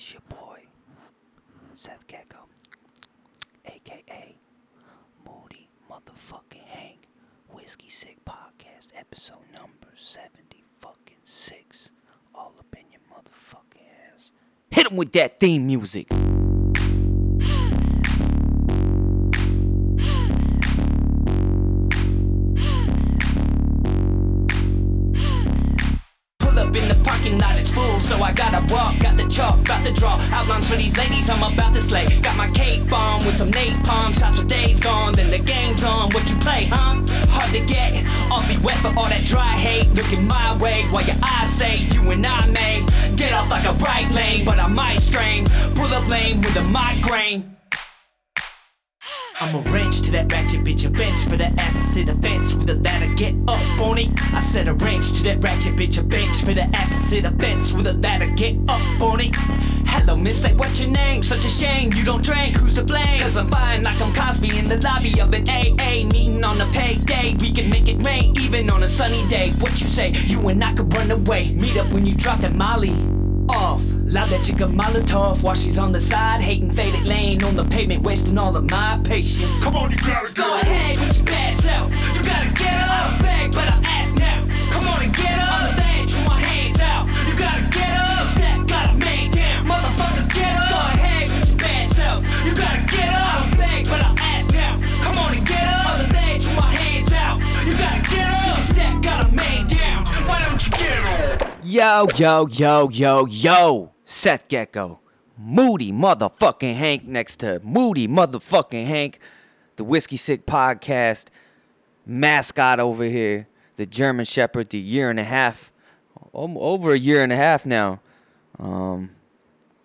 It's your boy, Seth Gecko, aka Moody Motherfucking Hank, Whiskey Sick Podcast, episode number 70 fucking 6. All up in your motherfucking ass. Hit him with that theme music. You and I may get off like a right lane, but I might strain. Pull up lane with a migraine. I'm a wrench to that ratchet bitch, a bench for that ass to the fence with a ladder, get up on it. I said a wrench to that ratchet bitch, a bench for the ass to the fence with a ladder, get up on it. Hello, mister, what's your name? Such a shame you don't drink, who's to blame? Cause I'm fine like I'm Cosby in the lobby of an AA meeting on a payday. We can make it rain even on a sunny day. What you say? You and I could run away. Meet up when you drop that Molly off. Loud that chick a Molotov while she's on the side, hating faded lane on the pavement, wasting all of my patience. Come on, you gotta go. Go ahead with your bad self. You gotta get up. I beg, but I ask now. Come on and get up. Yo, yo, yo, yo, yo. Seth Gecko. Moody motherfucking Hank next to Moody motherfucking Hank. The Whiskey Sick Podcast. Mascot over here. The German Shepherd, the year and a half. Over a year and a half now. Um,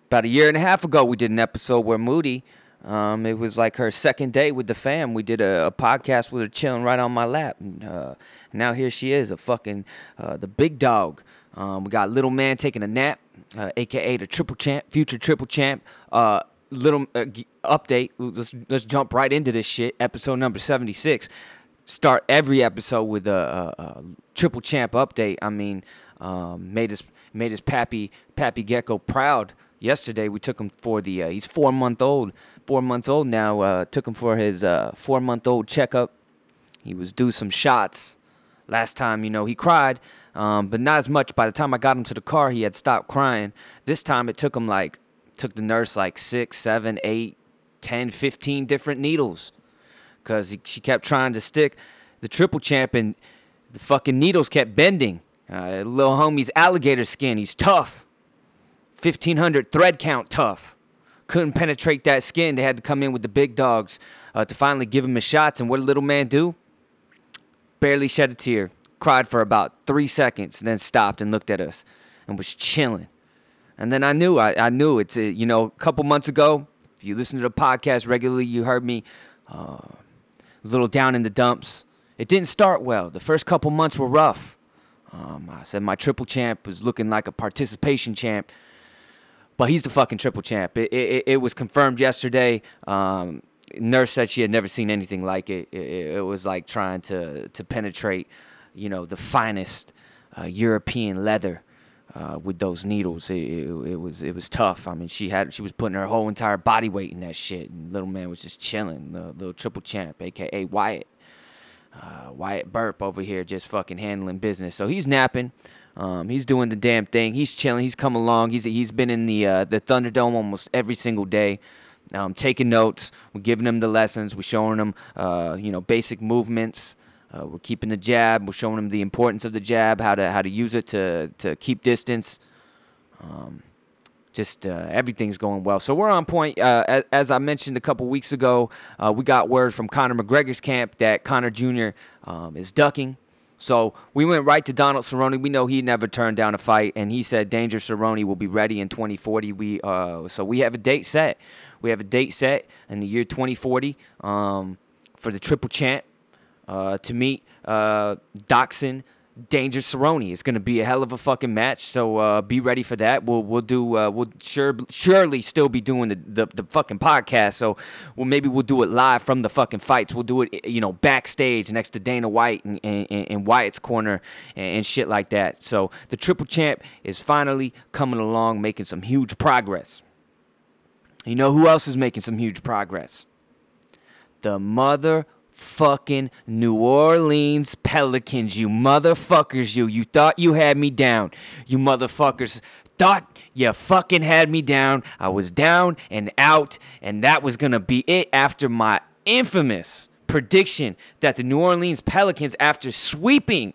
about a year and a half ago, we did an episode where Moody, um, it was like her second day with the fam. We did a, a podcast with her chilling right on my lap. And, uh, now here she is, a fucking uh, the big dog. Um, we got little man taking a nap, uh, aka the triple champ, future triple champ. Uh, little uh, update. Let's let's jump right into this shit. Episode number seventy six. Start every episode with a, a, a triple champ update. I mean, um, made his made his pappy pappy gecko proud. Yesterday we took him for the uh, he's four month old, four months old now. Uh, took him for his uh, four month old checkup. He was due some shots. Last time, you know, he cried, um, but not as much. By the time I got him to the car, he had stopped crying. This time it took him like, took the nurse like six, seven, eight, ten, fifteen different needles. Because she kept trying to stick the triple champ and the fucking needles kept bending. Uh, little homie's alligator skin. He's tough. 1500 thread count tough. Couldn't penetrate that skin. They had to come in with the big dogs uh, to finally give him his shots. And what did little man do? barely shed a tear, cried for about three seconds, then stopped and looked at us and was chilling. And then I knew, I, I knew it's, uh, you know, a couple months ago, if you listen to the podcast regularly, you heard me uh, a little down in the dumps. It didn't start well. The first couple months were rough. Um, I said my triple champ was looking like a participation champ, but he's the fucking triple champ. It, it, it was confirmed yesterday. Um, nurse said she had never seen anything like. It, it, it was like trying to to penetrate, you know, the finest uh, European leather uh, with those needles. It, it, it was it was tough. I mean, she had she was putting her whole entire body weight in that shit. And little man was just chilling. The little triple champ, aka Wyatt. Uh, Wyatt Burp over here just fucking handling business. So he's napping. Um, he's doing the damn thing. He's chilling. He's come along. He's he's been in the uh, the Thunderdome almost every single day, um, taking notes. We're giving him the lessons. We're showing him, uh, you know, basic movements. Uh, we're keeping the jab. We're showing him the importance of the jab, how to how to use it to to keep distance. Um, just uh, everything's going well. So we're on point. Uh, as, as I mentioned a couple weeks ago, uh, we got word from Conor McGregor's camp that Conor Jr. Um, is ducking. So we went right to Donald Cerrone. We know he never turned down a fight, and he said Danger Cerrone will be ready in 2040. We uh, so we have a date set. We have a date set in the year 2040 um, for the Triple Champ uh, to meet uh, Doxson Danger Cerrone. It's gonna be a hell of a fucking match. So uh, be ready for that. We'll we'll do uh, we'll sure surely still be doing the, the the fucking podcast. So well maybe we'll do it live from the fucking fights. We'll do it you know backstage next to Dana White and and, and Wyatt's corner and, and shit like that. So the Triple Champ is finally coming along, making some huge progress. You know who else is making some huge progress? The motherfucking New Orleans Pelicans, you motherfuckers, you. You thought you had me down. You motherfuckers thought you fucking had me down. I was down and out, and that was gonna be it after my infamous prediction that the New Orleans Pelicans, after sweeping,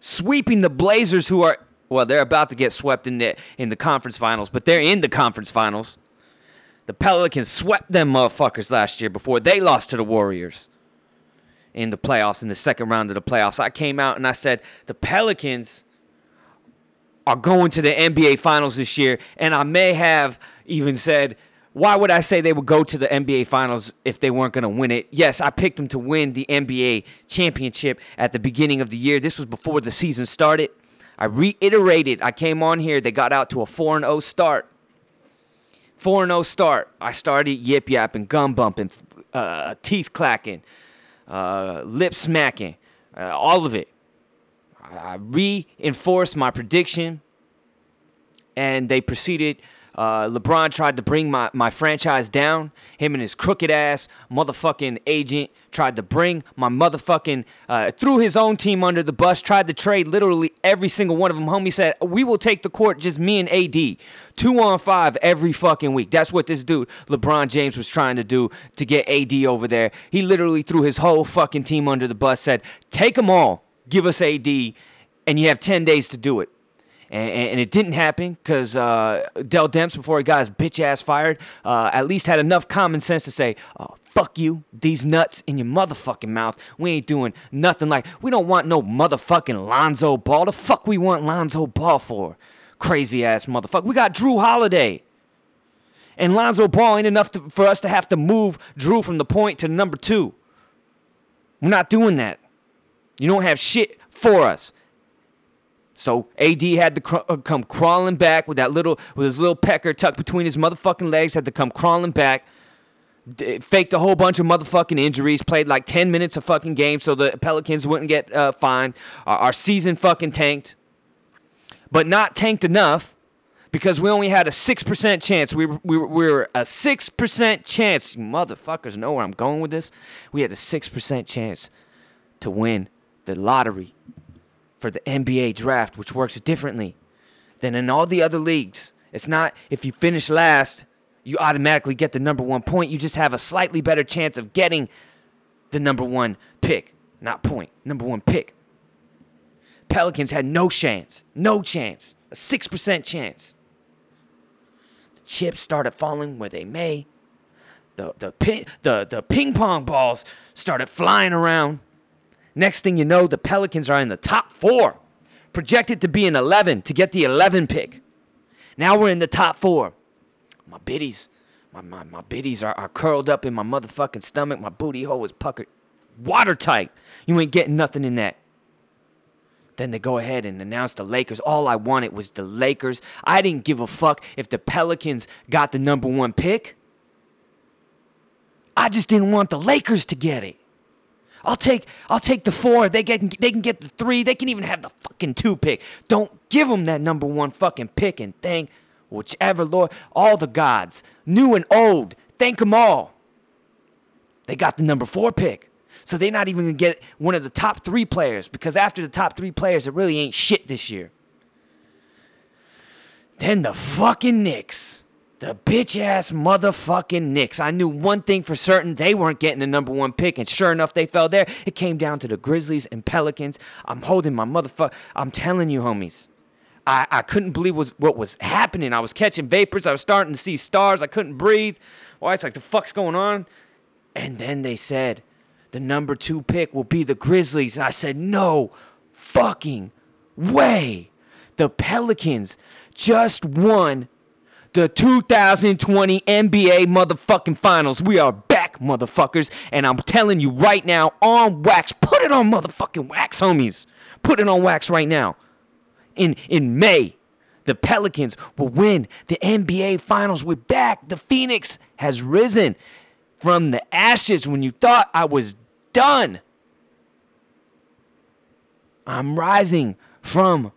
sweeping the Blazers, who are well, they're about to get swept in the in the conference finals, but they're in the conference finals. The Pelicans swept them motherfuckers last year before they lost to the Warriors in the playoffs in the second round of the playoffs. I came out and I said the Pelicans are going to the NBA finals this year, and I may have even said why would I say they would go to the NBA Finals if they weren't going to win it? Yes, I picked them to win the NBA championship at the beginning of the year. This was before the season started. I reiterated. I came on here. They got out to a 4 0 start. 4 0 start. I started yip yapping, gum bumping, uh, teeth clacking, uh, lip smacking, uh, all of it. I reinforced my prediction, and they proceeded uh, LeBron tried to bring my, my franchise down. Him and his crooked ass motherfucking agent tried to bring my motherfucking, uh, threw his own team under the bus, tried to trade literally every single one of them. Homie said, We will take the court, just me and AD. Two on five every fucking week. That's what this dude, LeBron James, was trying to do to get AD over there. He literally threw his whole fucking team under the bus, said, Take them all, give us AD, and you have 10 days to do it and, and it didn't happen because uh, Dell Demps, before he got his bitch ass fired, uh, at least had enough common sense to say, "Oh, fuck you, these nuts in your motherfucking mouth. We ain't doing nothing like we don't want no motherfucking Lonzo Ball. The fuck we want Lonzo Ball for? Crazy ass motherfucker. We got Jrue Holiday." And Lonzo Ball ain't enough to, for us to have to move Jrue from the point to number two. We're not doing that. You don't have shit for us. So AD had to cr- uh, come crawling back with that little, with his little pecker tucked between his motherfucking legs. Had to come crawling back. D- faked a whole bunch of motherfucking injuries. Played like ten minutes of fucking game so the Pelicans wouldn't get uh, fined. Our, our season fucking tanked, but not tanked enough because we only had a six percent chance. We we we were a six percent chance. You motherfuckers know where I'm going with this. We had a six percent chance to win the lottery for the NBA draft, which works differently than in all the other leagues. It's not if you finish last, you automatically get the number one point. You just have a slightly better chance of getting the number one pick. Not point, number one pick. Pelicans had no chance. No chance. A 6% chance. The chips started falling where they may. The, the, the, the ping pong balls started flying around. Next thing you know, the Pelicans are in the top four, projected to be in 11 to get the 11 pick. Now we're in the top four. My biddies, my, my, my biddies are, are curled up in my motherfucking stomach. My booty hole is puckered. Watertight. You ain't getting nothing in that. Then they go ahead and announce the Lakers. All I wanted was the Lakers. I didn't give a fuck if the Pelicans got the number one pick. I just didn't want the Lakers to get it. I'll take I'll take the four. They get they can get the three. They can even have the fucking two pick. Don't give them that number one fucking pick and thank whichever Lord, all the gods, new and old, thank them all. They got the number four pick. So they're not even gonna get one of the top three players because after the top three players, it really ain't shit this year. Then the fucking Knicks. The bitch ass motherfucking Knicks. I knew one thing for certain they weren't getting the number one pick, and sure enough, they fell there. It came down to the Grizzlies and Pelicans. I'm holding my motherfucker. I'm telling you, homies. I, I couldn't believe was what was happening. I was catching vapors. I was starting to see stars. I couldn't breathe. Why? It's like the fuck's going on? And then they said the number two pick will be the Grizzlies, and I said no fucking way. The Pelicans just won the 2020 NBA motherfucking finals. We are back, motherfuckers. And I'm telling you right now, on wax, put it on motherfucking wax, homies. Put it on wax right now. In in May, the Pelicans will win the NBA finals. We're back. The Phoenix has risen from the ashes when you thought I was done. I'm rising from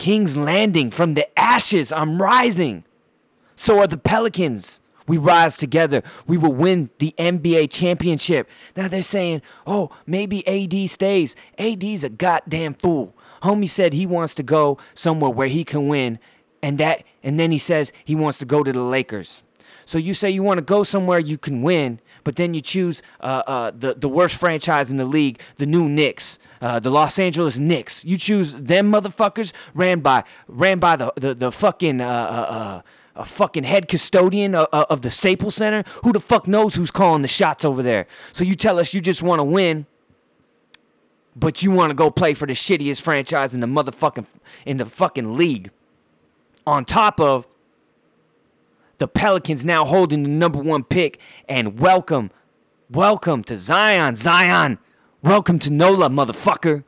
King's Landing from the ashes. I'm rising. So are the Pelicans. We rise together. We will win the NBA championship. Now they're saying, oh, maybe AD stays. AD's a goddamn fool. Homie said he wants to go somewhere where he can win, and that, and then he says he wants to go to the Lakers. So you say you want to go somewhere you can win, but then you choose uh, uh, the the worst franchise in the league, the new Knicks, uh, the Los Angeles Knicks. You choose them motherfuckers ran by ran by the the, the fucking. Uh, uh, uh, a fucking head custodian of, of the Staples Center. Who the fuck knows who's calling the shots over there? So you tell us you just want to win, but you want to go play for the shittiest franchise in the motherfucking in the fucking league. On top of the Pelicans now holding the number one pick, and welcome, welcome to Zion, Zion, welcome to NOLA, motherfucker.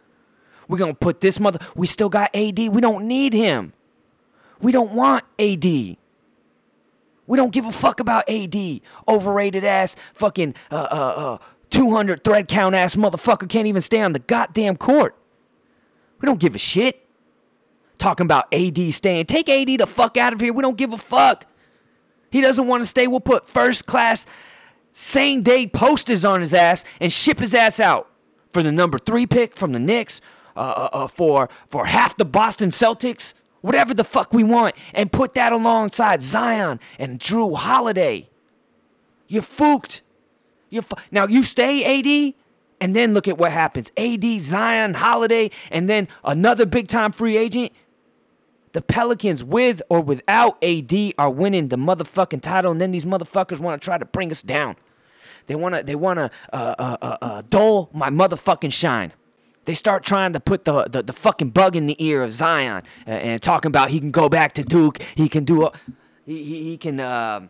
We're gonna put this mother. We still got AD. We don't need him. We don't want AD. We don't give a fuck about AD. Overrated ass, fucking uh, uh, uh, 200 thread count ass motherfucker can't even stay on the goddamn court. We don't give a shit. Talking about AD staying. Take AD the fuck out of here. We don't give a fuck. He doesn't want to stay. We'll put first class, same day posters on his ass and ship his ass out for the number three pick from the Knicks, uh, uh, uh, for for half the Boston Celtics, whatever the fuck we want, and put that alongside Zion and Jrue Holiday. You're fooked. You're fu- now you stay AD, and then look at what happens. AD, Zion, Holiday, and then another big time free agent. The Pelicans, with or without AD, are winning the motherfucking title, and then these motherfuckers want to try to bring us down. They want to, they want to uh, uh, uh, uh, dull my motherfucking shine. They start trying to put the, the, the fucking bug in the ear of Zion uh, and talking about he can go back to Duke. He can do a, he, he, he can, uh,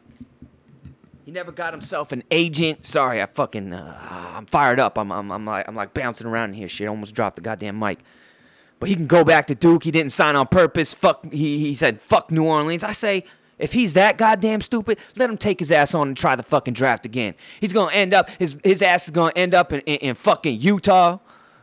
he never got himself an agent. Sorry, I fucking, uh, I'm fired up. I'm, I'm, I'm like, I'm like bouncing around in here. Shit, I almost dropped the goddamn mic. But he can go back to Duke. He didn't sign on purpose. Fuck, he, he said, fuck New Orleans. I say, if he's that goddamn stupid, let him take his ass on and try the fucking draft again. He's gonna end up, his, his ass is gonna end up in, in, in fucking Utah.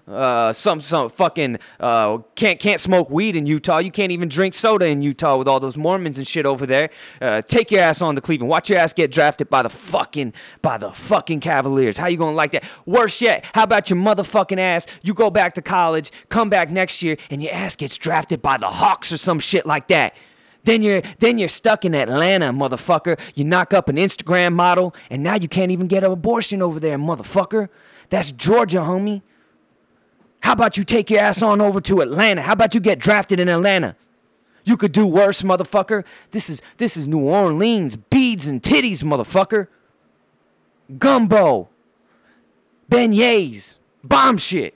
Uh, some some fucking uh, can't can't smoke weed in Utah. You can't even drink soda in Utah with all those Mormons and shit over there. Uh, take your ass on to Cleveland. Watch your ass get drafted by the fucking by the fucking Cavaliers. How you gonna like that? Worse yet, how about your motherfucking ass? You go back to college, come back next year, and your ass gets drafted by the Hawks or some shit like that. Then you're then you're stuck in Atlanta, motherfucker. You knock up an Instagram model, and now you can't even get an abortion over there, motherfucker. That's Georgia, homie. How about you take your ass on over to Atlanta? How about you get drafted in Atlanta? You could do worse, motherfucker. This is this is New Orleans, beads and titties, motherfucker. Gumbo, beignets, bomb shit.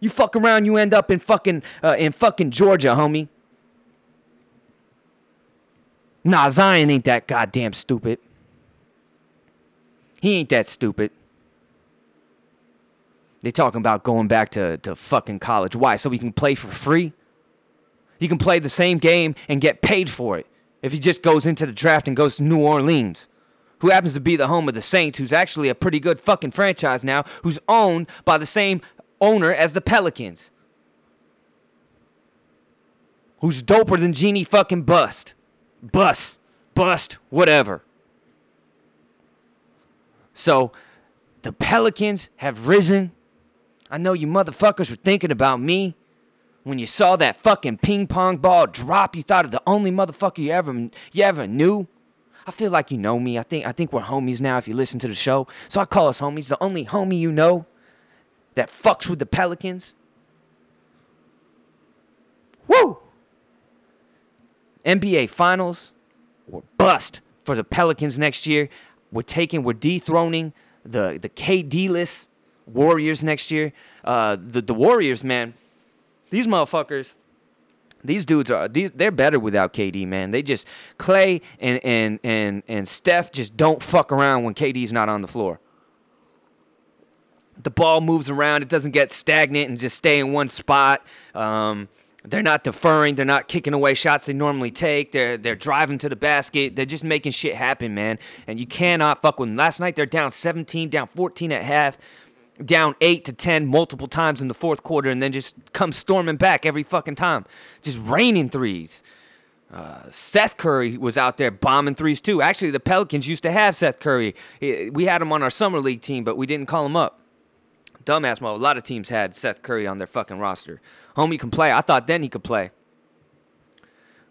You fuck around, you end up in fucking uh, in fucking Georgia, homie. Nah, Zion ain't that goddamn stupid. He ain't that stupid. They talking about going back to, to fucking college. Why? So we can play for free? He can play the same game and get paid for it if he just goes into the draft and goes to New Orleans, who happens to be the home of the Saints, who's actually a pretty good fucking franchise now, who's owned by the same owner as the Pelicans. Who's doper than Jeanie fucking Bust. Bust. Bust. Whatever. So, the Pelicans have risen I know you motherfuckers were thinking about me. When you saw that fucking ping pong ball drop, you thought of the only motherfucker you ever you ever knew. I feel like you know me. I think I think we're homies now if you listen to the show. So I call us homies. The only homie you know that fucks with the Pelicans. Woo! NBA Finals or bust for the Pelicans next year. We're taking, we're dethroning the the KD list Warriors next year. Uh, the the Warriors, man, these motherfuckers. These dudes are these they're better without KD, man. They just Clay and and and and Steph just don't fuck around when KD's not on the floor. The ball moves around, it doesn't get stagnant and just stay in one spot. Um, they're not deferring. They're not kicking away shots they normally take. They're they're driving to the basket. They're just making shit happen, man. And you cannot fuck with them. Last night they're down 17, down 14 at half down eight to ten multiple times in the fourth quarter and then just come storming back every fucking time. Just raining threes. Uh, Seth Curry was out there bombing threes too. Actually, the Pelicans used to have Seth Curry. We had him on our summer league team, but we didn't call him up. Dumbass mo. A lot of teams had Seth Curry on their fucking roster. Homie can play. I thought then he could play.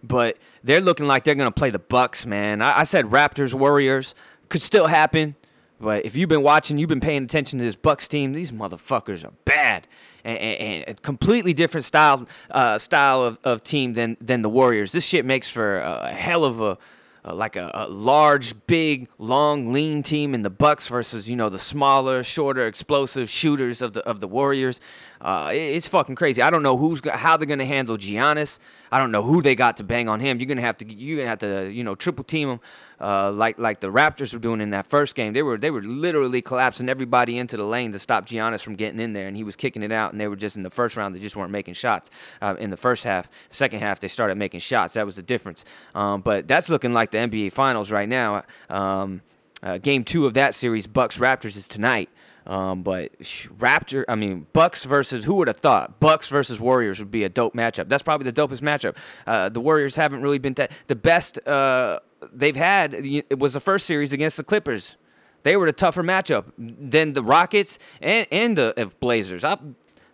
But they're looking like they're gonna play the Bucks, man. I, I said Raptors, Warriors could still happen. But if you've been watching, you've been paying attention to this Bucks team. These motherfuckers are bad and, and, and completely different style uh, style of, of team than than the Warriors. This shit makes for a hell of a uh, like a, a, large, big, long, lean team in the Bucks versus you know the smaller, shorter, explosive shooters of the of the Warriors. Uh, it's fucking crazy. I don't know who's how they're gonna handle Giannis. I don't know who they got to bang on him. You're gonna have to you're gonna have to you know triple team him uh, like like the Raptors were doing in that first game. They were they were literally collapsing everybody into the lane to stop Giannis from getting in there, and he was kicking it out. And they were just in the first round. They just weren't making shots. Uh, in the first half, second half, they started making shots. That was the difference. Um, but that's looking like the NBA Finals right now. Um, uh, game two of that series, Bucks Raptors, is tonight. Um, but Raptor, I mean Bucks versus who would have thought Bucks versus Warriors would be a dope matchup. That's probably the dopest matchup. Uh, the Warriors haven't really been t- the best uh, they've had. It was the first series against the Clippers. They were the tougher matchup than the Rockets and and the Blazers. I,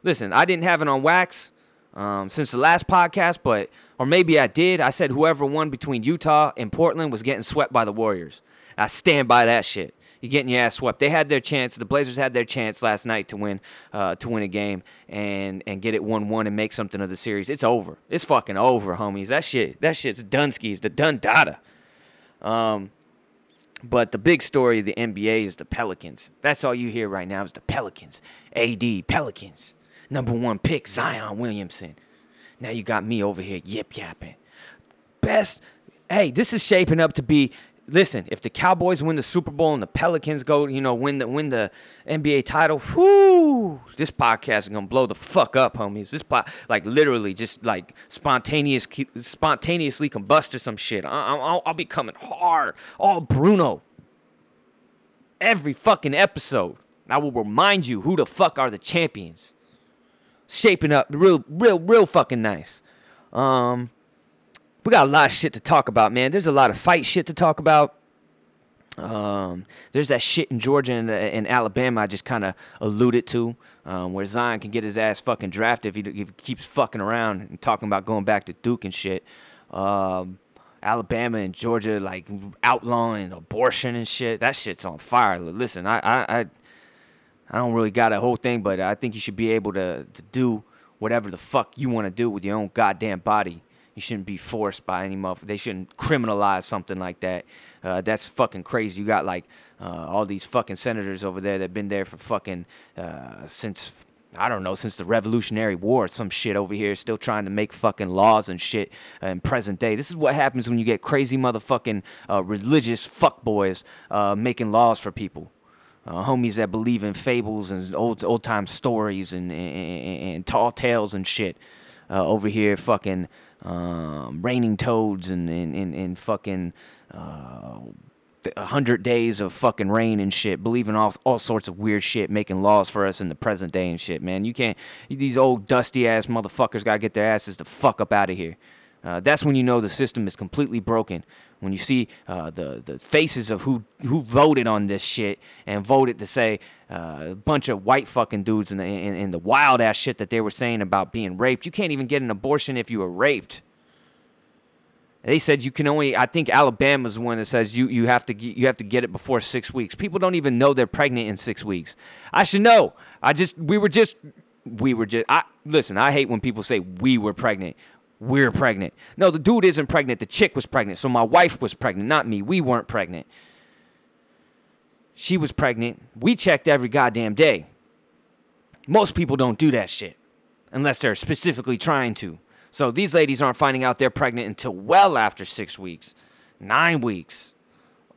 listen, I didn't have it on wax um, since the last podcast, but or maybe I did. I said whoever won between Utah and Portland was getting swept by the Warriors. I stand by that shit. You're getting your ass swept. They had their chance. The Blazers had their chance last night to win, uh, to win a game and and get it one one and make something of the series. It's over. It's fucking over, homies. That shit. That shit's done skis. The done data. Um, but the big story of the NBA is the Pelicans. That's all you hear right now is the Pelicans. AD Pelicans. Number one pick Zion Williamson. Now you got me over here yip yapping. Best. Hey, this is shaping up to be listen, if the Cowboys win the Super Bowl and the Pelicans go, you know, win the win the NBA title, whoo, this podcast is gonna blow the fuck up, homies. This pot, like literally, just like spontaneous, spontaneously combust or some shit. I, will I'll be coming hard, all Bruno. Every fucking episode, I will remind you who the fuck are the champions. Shaping up real, real, real fucking nice. Um, we got a lot of shit to talk about, man. There's a lot of fight shit to talk about. Um, there's that shit in Georgia and, and Alabama I just kind of alluded to, um, where Zion can get his ass fucking drafted if he, if he, keeps fucking around and talking about going back to Duke and shit. Um, Alabama and Georgia like outlawing abortion and shit. That shit's on fire. Listen, I I I, I don't really got a whole thing, but I think you should be able to to do whatever the fuck you want to do with your own goddamn body. You shouldn't be forced by any motherfucker. They shouldn't criminalize something like that. Uh, that's fucking crazy. You got like uh, all these fucking senators over there that've been there for fucking uh, since I don't know since the Revolutionary War, some shit over here, still trying to make fucking laws and shit in present day. This is what happens when you get crazy motherfucking uh, religious fuckboys uh, making laws for people. Uh, homies that believe in fables and old old time stories and, and, and tall tales and shit uh, over here fucking um, raining toads and and, and, and fucking uh, hundred days of fucking rain and shit, believing all all sorts of weird shit, making laws for us in the present day and shit, man. You can't. These old dusty ass motherfuckers gotta get their asses the fuck up out of here. Uh, that's when you know the system is completely broken. When you see uh, the the faces of who who voted on this shit and voted to say uh, a bunch of white fucking dudes and the, in the wild ass shit that they were saying about being raped, you can't even get an abortion if you were raped. They said you can only. I think Alabama's one that says you, you have to you have to get it before six weeks. People don't even know they're pregnant in six weeks. I should know. I just we were just we were just. I listen. I hate when people say we were pregnant we're pregnant. No, the dude isn't pregnant. The chick was pregnant. So my wife was pregnant, not me. We weren't pregnant. She was pregnant. We checked every goddamn day. Most people don't do that shit unless they're specifically trying to. So these ladies aren't finding out they're pregnant until well after six weeks, nine weeks.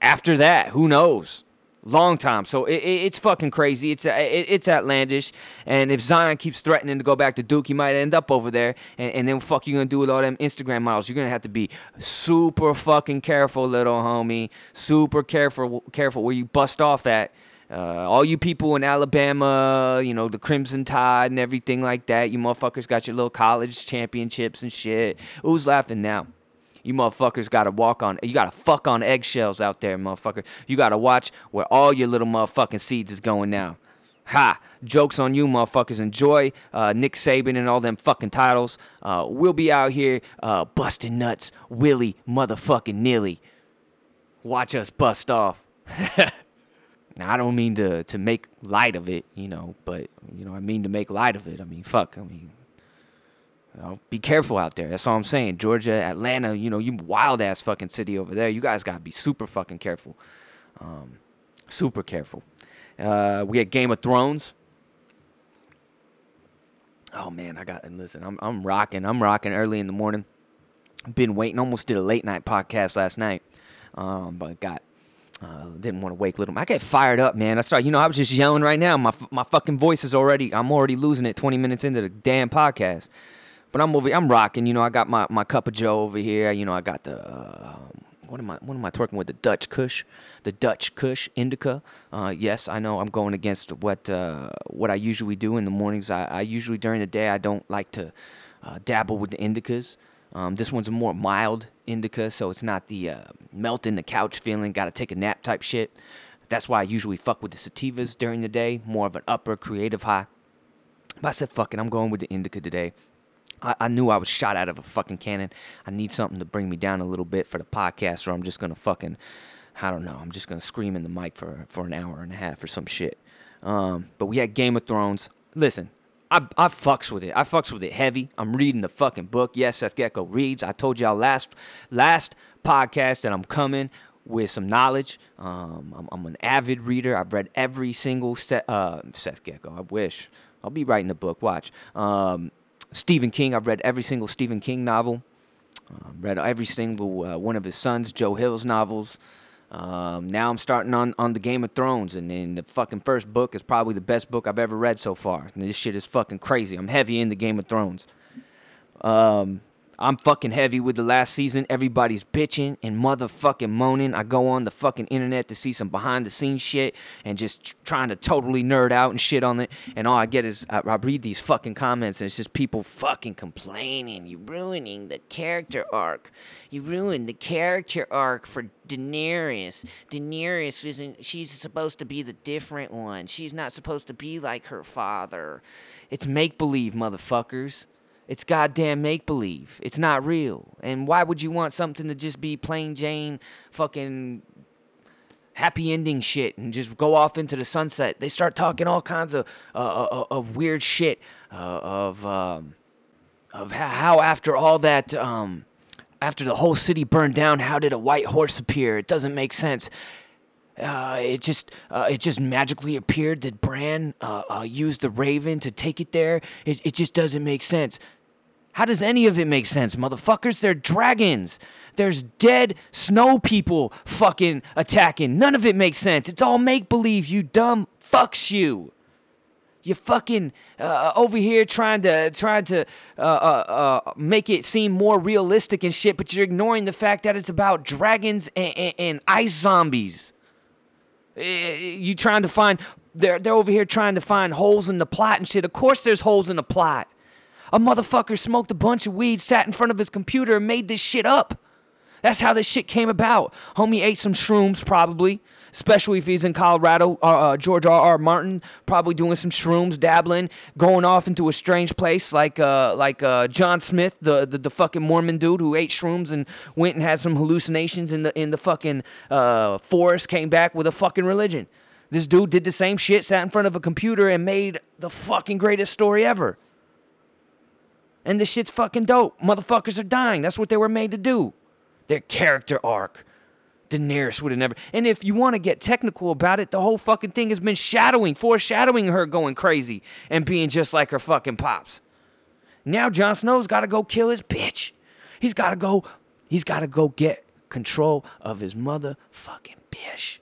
After that, who knows? Long time. So it, it, it's fucking crazy. It's it, it's outlandish. And if Zion keeps threatening to go back to Duke, he might end up over there. And, and then fuck you gonna do with all them Instagram models? You're gonna have to be super fucking careful, little homie. Super careful, careful where you bust off at. Uh, all you people in Alabama, you know, the Crimson Tide and everything like that, you motherfuckers got your little college championships and shit. Who's laughing now? You motherfuckers gotta walk on, you gotta fuck on eggshells out there, motherfucker. You gotta watch where all your little motherfucking seeds is going now. Ha! Jokes on you, motherfuckers. Enjoy uh, Nick Saban and all them fucking titles. Uh, we'll be out here uh, busting nuts, willy motherfucking nilly. Watch us bust off. now, I don't mean to, to make light of it, you know, but, you know, I mean to make light of it. I mean, fuck. I mean, know, be careful out there. That's all I'm saying. Georgia, Atlanta, you know, you wild ass fucking city over there. You guys gotta be super fucking careful. Um, super careful. Uh, we had Game of Thrones. Oh man, I got and listen. I'm I'm rocking. I'm rocking early in the morning. Been waiting. Almost did a late night podcast last night, um, but got uh, didn't want to wake little. I get fired up, man. I start. You know, I was just yelling right now. My my fucking voice is already. I'm already losing it. 20 minutes into the damn podcast. But I'm over. I'm rocking. You know, I got my, my cup of Joe over here. You know, I got the uh, what am I what am I twerking with? The Dutch Kush, the Dutch Kush Indica. Uh, yes, I know I'm going against what uh, what I usually do in the mornings. I, I usually during the day I don't like to uh, dabble with the indicas. Um, this one's a more mild indica, so it's not the uh, melt in the couch feeling, gotta take a nap type shit. That's why I usually fuck with the sativas during the day, more of an upper creative high. But I said, fuck it, I'm going with the indica today. I, I knew I was shot out of a fucking cannon. I need something to bring me down a little bit for the podcast, or I'm just gonna fucking, I don't know, I'm just gonna scream in the mic for for an hour and a half or some shit. Um, but we had Game of Thrones. Listen, I, I fucks with it. I fucks with it heavy. I'm reading the fucking book. Yes, Seth Gecko reads. I told y'all last last podcast that I'm coming with some knowledge. Um, I'm, I'm, an avid reader. I've read every single set. Uh, Seth Gecko. I wish I'll be writing a book. Watch. Um, Stephen King. I've read every single Stephen King novel. Uh, read every single uh, one of his sons, Joe Hill's novels. Um, now I'm starting on, on the Game of Thrones, and the fucking first book is probably the best book I've ever read so far. And this shit is fucking crazy. I'm heavy in the Game of Thrones. Um, I'm fucking heavy with the last season. Everybody's bitching and motherfucking moaning. I go on the fucking internet to see some behind the scenes shit and just trying to totally nerd out and shit on it. And all I get is I, I read these fucking comments and it's just people fucking complaining. You ruining the character arc. You ruined the character arc for Daenerys. Daenerys isn't. She's supposed to be the different one. She's not supposed to be like her father. It's make believe, motherfuckers. It's goddamn make believe. It's not real. And why would you want something to just be plain Jane fucking happy ending shit and just go off into the sunset? They start talking all kinds of uh, uh, uh of weird shit uh, of um, of how after all that um, after the whole city burned down, how did a white horse appear? It doesn't make sense. Uh, it just uh, it just magically appeared that Bran uh, uh used the Raven to take it there. It, it just doesn't make sense. How does any of it make sense, motherfuckers? They're dragons. There's dead snow people fucking attacking. None of it makes sense. It's all make believe, you dumb fucks you. You fucking uh, over here trying to trying to uh, uh, uh, make it seem more realistic and shit, but you're ignoring the fact that it's about dragons and, and, and ice zombies. Eh, you trying to find they're they're over here trying to find holes in the plot and shit. Of course, there's holes in the plot. A motherfucker smoked a bunch of weed, sat in front of his computer, and made this shit up. That's how this shit came about. Homie ate some shrooms, probably. Especially if he's in Colorado. Uh, uh, George R. R. Martin probably doing some shrooms, dabbling, going off into a strange place like uh, like uh, John Smith, the, the, the fucking Mormon dude who ate shrooms and went and had some hallucinations in the in the fucking uh, forest, came back with a fucking religion. This dude did the same shit, sat in front of a computer, and made the fucking greatest story ever. And this shit's fucking dope. Motherfuckers are dying. That's what they were made to do. Their character arc. Daenerys would have never. And if you want to get technical about it, the whole fucking thing has been shadowing, foreshadowing her going crazy and being just like her fucking pops. Now Jon Snow's got to go kill his bitch. He's got to go. He's got to go get control of his motherfucking bitch.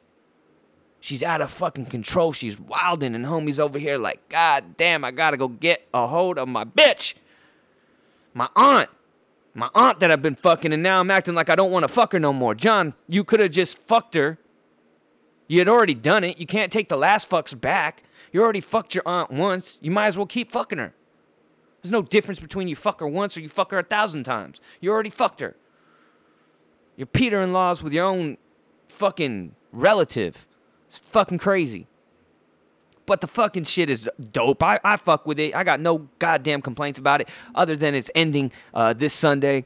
She's out of fucking control. She's wilding, and homie's over here like, God damn, I gotta go get a hold of my bitch my aunt. My aunt that I've been fucking, and now I'm acting like I don't want to fuck her no more. Jon, you could have just fucked her. You had already done it. You can't take the last fucks back. You already fucked your aunt once. You might as well keep fucking her. There's no difference between you fuck her once or you fuck her a thousand times. You already fucked her. You're Peter in laws with your own fucking relative. It's fucking crazy. But the fucking shit is dope. I, I fuck with it. I got no goddamn complaints about it, other than it's ending uh, this Sunday.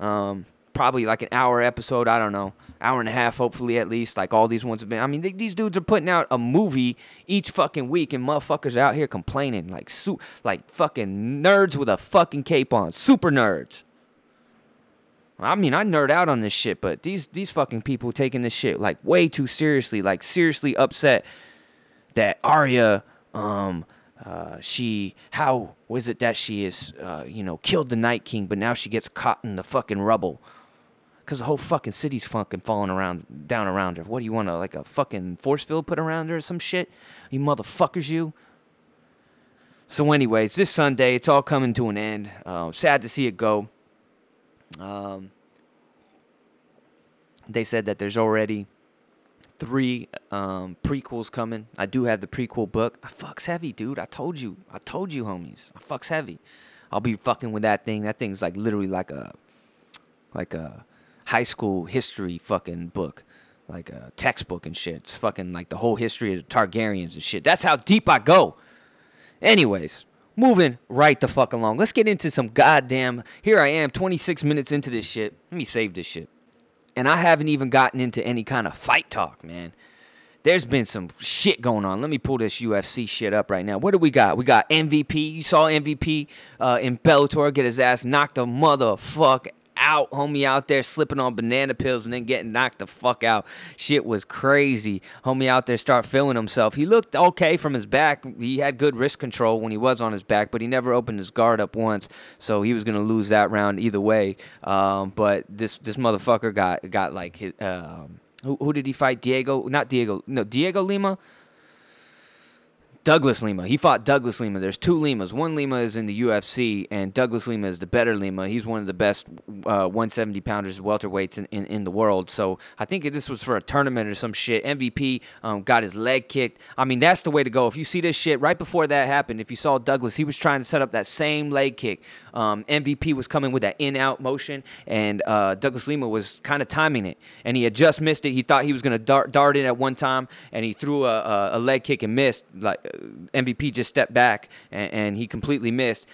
Um, probably like an hour episode. I don't know, hour and a half, hopefully at least. Like all these ones have been. I mean, they, these dudes are putting out a movie each fucking week, and motherfuckers are out here complaining like su- like fucking nerds with a fucking cape on, super nerds. I mean, I nerd out on this shit, but these these fucking people taking this shit like way too seriously, like seriously upset that Arya, um, uh, she how was it that she is, uh, you know, killed the Night King, but now she gets caught in the fucking rubble, cause the whole fucking city's fucking falling around down around her. What do you want to like a fucking force field put around her or some shit? You motherfuckers, you. So, anyways, this Sunday, it's all coming to an end. Uh, sad to see it go. Um, they said that there's already three um, prequels coming. I do have the prequel book. I fucks heavy, dude. I told you. I told you, homies. I fucks heavy. I'll be fucking with that thing. That thing's like literally like a like a high school history fucking book. Like a textbook and shit. It's fucking like the whole history of the Targaryens and shit. That's how deep I go. Anyways, moving right the fuck along. Let's get into some goddamn. Here I am, 26 minutes into this shit. Let me save this shit. And I haven't even gotten into any kind of fight talk, man. There's been some shit going on. Let me pull this UFC shit up right now. What do we got? We got MVP. You saw MVP uh, in Bellator get his ass knocked the motherfuck out, homie out there slipping on banana pills and then getting knocked the fuck out. Shit was crazy. Homie out there start feeling himself. He looked okay from his back. He had good wrist control when he was on his back, but he never opened his guard up once, so he was gonna lose that round either way. Um, but this this motherfucker got got like his, um, who who did he fight? Diego? Not Diego. No, Diego Lima. Douglas Lima. He fought Douglas Lima. There's two Limas. One Lima is in the UFC, and Douglas Lima is the better Lima. He's one of the best uh, 170 pounders, welterweights in, in, in, the world. So I think this was for a tournament or some shit. MVP um, got his leg kicked. I mean, that's the way to go. If you see this shit right before that happened, if you saw Douglas, he was trying to set up that same leg kick. Um, MVP was coming with that in out motion, and uh, Douglas Lima was kind of timing it, and he had just missed it. He thought he was going to dart, dart in at one time, and he threw a, a, a leg kick and missed. Like MVP just stepped back and, and he completely missed.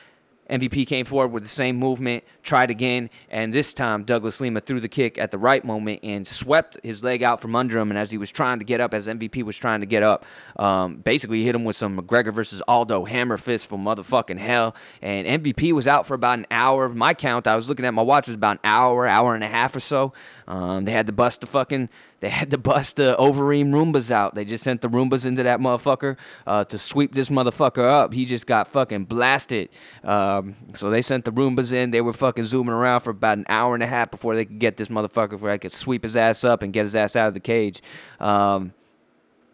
MVP came forward with the same movement, tried again, and this time Douglas Lima threw the kick at the right moment and swept his leg out from under him. And as he was trying to get up, as MVP was trying to get up, um, basically hit him with some McGregor versus Aldo hammer fist from motherfucking hell. And MVP was out for about an hour. My count, I was looking at my watch, was about an hour, hour and a half or so. Um, they had to bust the fucking, they had to bust the Overeem Roombas out. They just sent the Roombas into that motherfucker uh, to sweep this motherfucker up. He just got fucking blasted. Um, so they sent the Roombas in. They were fucking zooming around for about an hour and a half before they could get this motherfucker, before I could sweep his ass up and get his ass out of the cage. Um,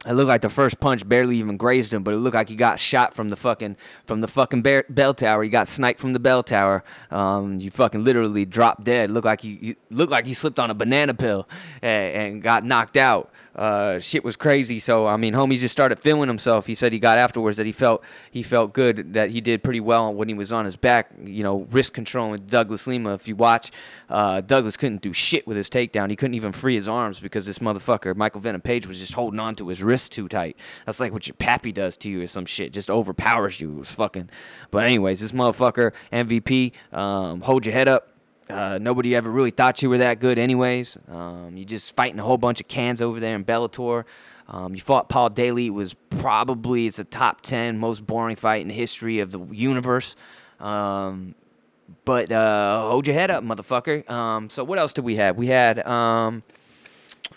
it looked like the first punch barely even grazed him, but it looked like he got shot from the fucking from the fucking bear, bell tower. He got sniped from the bell tower. Um, you fucking literally dropped dead. Looked like he looked like he slipped on a banana pill and, and got knocked out. Uh, shit was crazy. So I mean, homie just started feeling himself. He said he got afterwards that he felt he felt good that he did pretty well when he was on his back. You know, wrist controlling Douglas Lima. If you watch, uh, Douglas couldn't do shit with his takedown. He couldn't even free his arms because this motherfucker Michael Venom Page was just holding on to his wrist too tight. That's like what your pappy does to you or some shit. Just overpowers you. It was fucking. But anyways, this motherfucker MVP. Um, hold your head up uh, nobody ever really thought you were that good, anyways. Um, you just fighting a whole bunch of cans over there in Bellator. Um, you fought Paul Daley. It was probably it's a top ten most boring fight in the history of the universe. Um, but uh, hold your head up, motherfucker. Um, so what else did we have? We had um,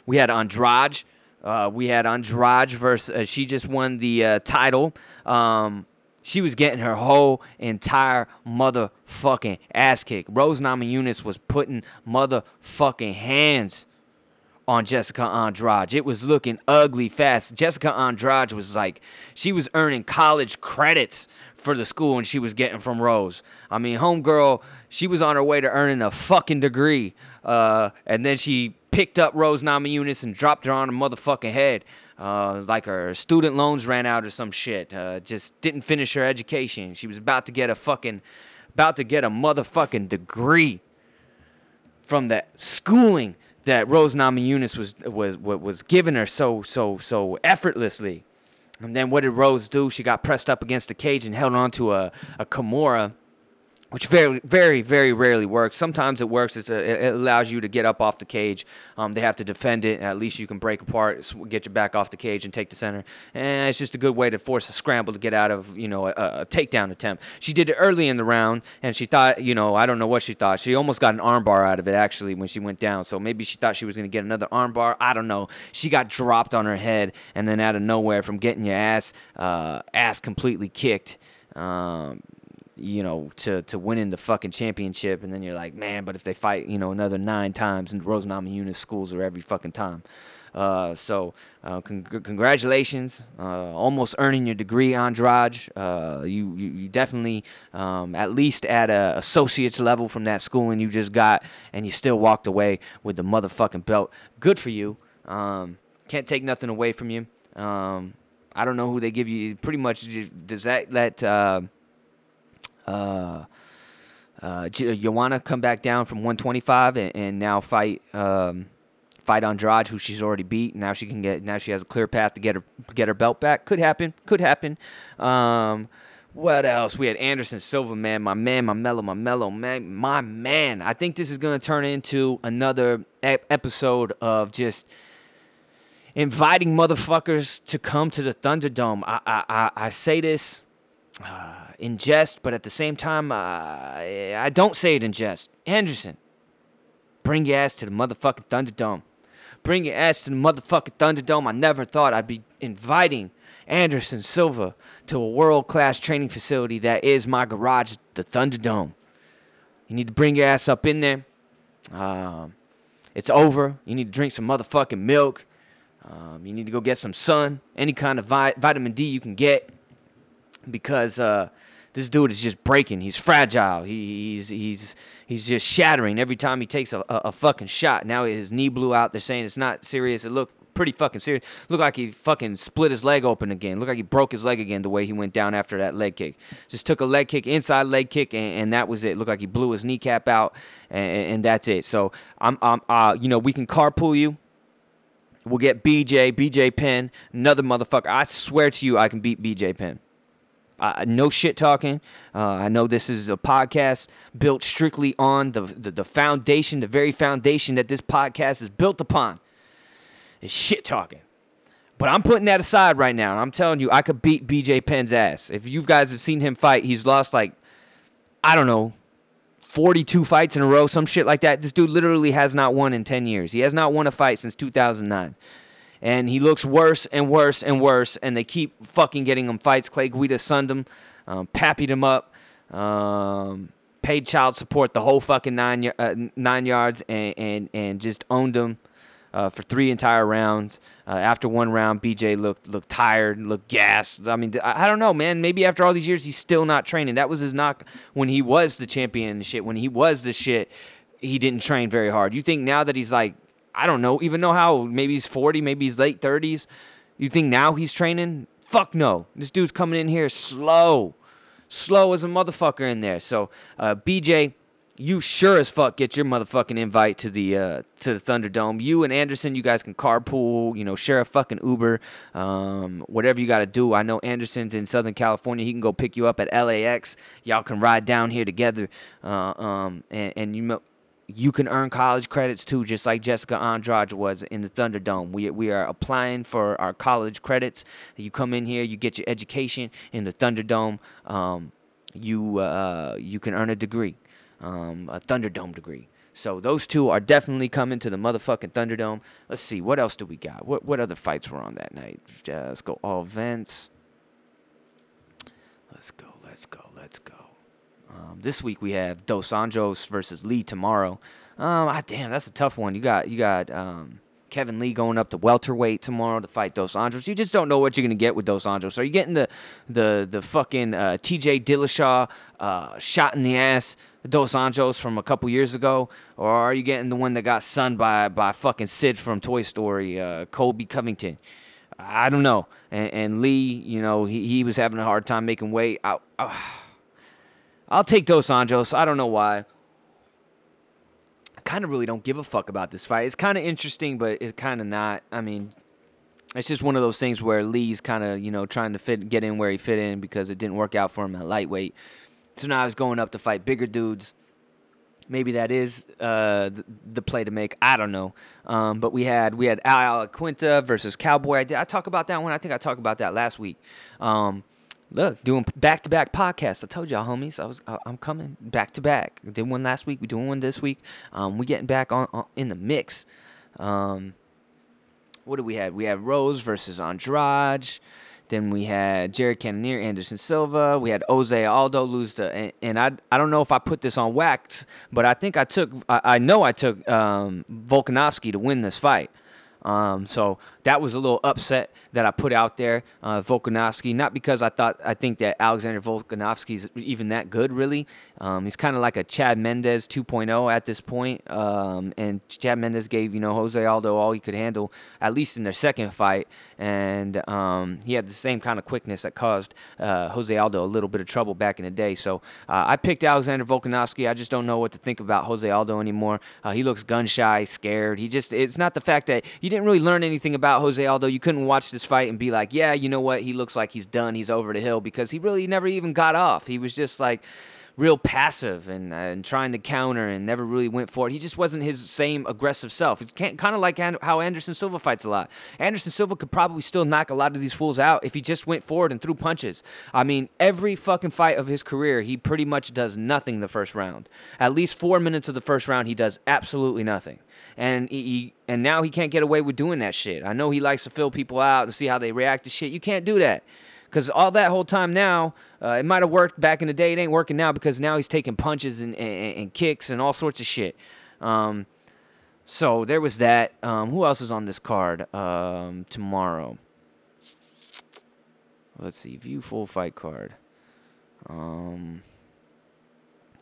we had Andrade. Uh, we had Andrade versus. Uh, she just won the uh, title. She was getting her whole entire motherfucking ass kicked. Rose Namajunas was putting motherfucking hands on Jessica Andrade. It was looking ugly fast. Jessica Andrade was like, she was earning college credits for the school and she was getting from Rose. I mean, homegirl, she was on her way to earning a fucking degree. Uh, and then she picked up Rose Namajunas and dropped her on her motherfucking head. Uh, like her student loans ran out or some shit. Uh, just didn't finish her education. She was about to get a fucking, about to get a motherfucking degree from that schooling that Rose Namajunas was was was was giving her so so so effortlessly. And then what did Rose do? She got pressed up against the cage and held on to a, a Kimura which very, very, very rarely works. Sometimes it works. A, it allows you to get up off the cage. Um, they have to defend it. At least you can break apart, get your back off the cage, and take the center. And it's just a good way to force a scramble to get out of you know a, a takedown attempt. She did it early in the round, and she thought you know I don't know what she thought. She almost got an armbar out of it actually when she went down. So maybe she thought she was going to get another armbar. I don't know. She got dropped on her head, and then out of nowhere from getting your ass uh, ass completely kicked. Um, you know, to to winning the fucking championship, and then you're like, man, but if they fight, you know, another nine times, and Rose Namajunas schools her every fucking time. Uh, so, uh, con- congratulations, uh, almost earning your degree, Andrade. Uh, you, you, you definitely um, at least at a associate's level from that schooling you just got, and you still walked away with the motherfucking belt. Good for you. Um, can't take nothing away from you. Um, I don't know who they give you. Pretty much, does that let uh, uh, uh, Joanna come back down from 125 and, and now fight um, fight Andrade, who she's already beat. Now she can get now she has a clear path to get her get her belt back. Could happen. Could happen. Um, what else? We had Anderson Silva, man, my man, my mellow, my mellow, man, my man. I think this is gonna turn into another ep- episode of just inviting motherfuckers to come to the Thunderdome. I I I, I say this uh, in jest, but at the same time, uh, I don't say it in jest. Anderson, bring your ass to the motherfucking Thunderdome. Bring your ass to the motherfucking Thunderdome. I never thought I'd be inviting Anderson Silva to a world class training facility that is my garage, the Thunderdome. You need to bring your ass up in there. Um, it's over. You need to drink some motherfucking milk. Um, you need to go get some sun, any kind of vi- vitamin D you can get because uh, this dude is just breaking. He's fragile. He, he's he's he's just shattering every time he takes a, a, a, fucking shot. Now his knee blew out. They're saying it's not serious. It looked pretty fucking serious. Looked like he fucking split his leg open again. Looked like he broke his leg again the way he went down after that leg kick. Just took a leg kick, inside leg kick, and, and that was it. Looked like he blew his kneecap out, and, and that's it. So I'm I'm uh you know we can carpool you. We'll get BJ, BJ Penn, another motherfucker. I swear to you, I can beat BJ Penn. Uh, no shit talking. Uh, I know this is a podcast built strictly on the, the, the foundation, the very foundation that this podcast is built upon. Is shit talking. But I'm putting that aside right now. I'm telling you, I could beat BJ Penn's ass. If you guys have seen him fight, he's lost like, I don't know, 42 fights in a row, some shit like that. This dude literally has not won in 10 years. He has not won a fight since 2009 and he looks worse and worse and worse. And they keep fucking getting him fights. Clay Guida sunned him, um, pappied him up, um, paid child support the whole fucking nine uh, nine yards, and and and just owned him. Uh, for three entire rounds. Uh, after one round, BJ looked looked tired, looked gassed. I mean, I, I, don't know, man. Maybe after all these years, he's still not training. That was his knock when he was the champion and shit. When he was the shit, he didn't train very hard. You think now that he's like I don't know, even know how maybe he's 40, maybe he's late 30s. You think now he's training? Fuck no. This dude's coming in here slow. Slow as a motherfucker in there. So, uh, BJ, you sure as fuck get your motherfucking invite to the uh, to the Thunderdome. You and Anderson, you guys can carpool, you know, share a fucking Uber, um, whatever you got to do. I know Anderson's in Southern California. He can go pick you up at LAX. Y'all can ride down here together, uh, um, and, and you you can earn college credits too, just like Jessica Andrade was in the Thunderdome. We, we are applying for our college credits. You come in here, you get your education in the Thunderdome. Um, you uh, you can earn a degree, um, a Thunderdome degree. So those two are definitely coming to the motherfucking Thunderdome. Let's see, what else do we got? What what other fights were on that night? Uh, let's go all go, let's go. Um, this week we have Dos Anjos versus Lee tomorrow. Um, ah, damn, that's a tough one. You got you got um, Kevin Lee going up to welterweight tomorrow to fight Dos Anjos. You just don't know what you're gonna get with Dos Anjos. Are you getting the the the fucking uh, T.J. Dillashaw uh, shot in the ass Dos Anjos from a couple years ago, or are you getting the one that got sunned by by fucking Sid from Toy Story, uh, Colby Covington? I don't know. And, and, Lee, you know, he, he was having a hard time making weight. I, I, I'll take Dos Anjos. I don't know why. I kind of really don't give a fuck about this fight. It's kind of interesting, but it's kind of not. I mean, it's just one of those things where Lee's kind of you know trying to fit get in where he fit in because it didn't work out for him at lightweight. So now he's going up to fight bigger dudes. Maybe that is uh, the, play to make. I don't know. Um, but we had we had Al Iaquinta versus Cowboy. I did I talk about that one? I think I talked about that last week. Um, look, doing back to back podcasts. I told y'all, homies, I was I, I'm coming back to back. Did one last week. We doing one this week. Um, we getting back on, on in the mix. Um, what do we have? We have Rose versus Andrade. Then we had Jared Cannonier, Anderson Silva. We had Jose Aldo lose to, and, and, I I don't know if I put this on wax, but I think I took I, I know I took um, Volkanovski to win this fight. Um, so that was a little upset that I put out there, uh, Volkanovski. Not because I thought I think that Alexander Volkanovski is even that good, really. Um, he's kind of like a Chad Mendes 2.0 at this point. Um, and Chad Mendes gave you know Jose Aldo all he could handle, at least in their second fight, and um, he had the same kind of quickness that caused uh, Jose Aldo a little bit of trouble back in the day. So uh, I picked Alexander Volkanovski. I just don't know what to think about Jose Aldo anymore. Uh, he looks gun shy, scared. He just it's not the fact that you didn't really learn anything about Jose Aldo. You couldn't watch this fight and be like, yeah, you know what? He looks like he's done. He's over the hill because he really never even got off. He was just like real passive and, uh, and trying to counter and never really went for it. He just wasn't his same aggressive self. It's kind of like how Anderson Silva fights a lot. Anderson Silva could probably still knock a lot of these fools out if he just went forward and threw punches. I mean, every fucking fight of his career, he pretty much does nothing the first round. At least four minutes of the first round, he does absolutely nothing. And he, he and now he can't get away with doing that shit. I know he likes to fill people out and see how they react to shit. You can't do that. Because all that whole time now, uh, it might have worked back in the day. It ain't working now because now he's taking punches and, and, and kicks and all sorts of shit. Um, so there was that. Um, who else is on this card um, tomorrow? Let's see. View full fight card. Um,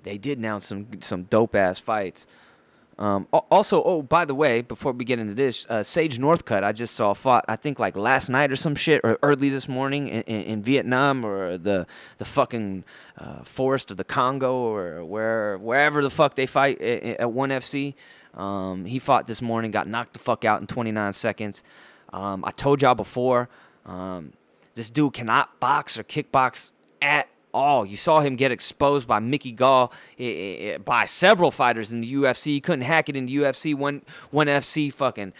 they did announce some some dope ass fights. Um, also, oh, by the way, before we get into this, uh, Sage Northcutt, I just saw fought, I think like last night or some shit, or early this morning in, in, in Vietnam or the the fucking uh, forest of the Congo or where wherever the fuck they fight at, at ONE FC. Um, he fought this morning, got knocked the fuck out in 29 seconds. Um, I told y'all before, um, this dude cannot box or kickbox at all. You saw him get exposed by Mickey Gall eh, eh, eh, by several fighters in the UFC. He couldn't hack it in the UFC. One ONE FC fucking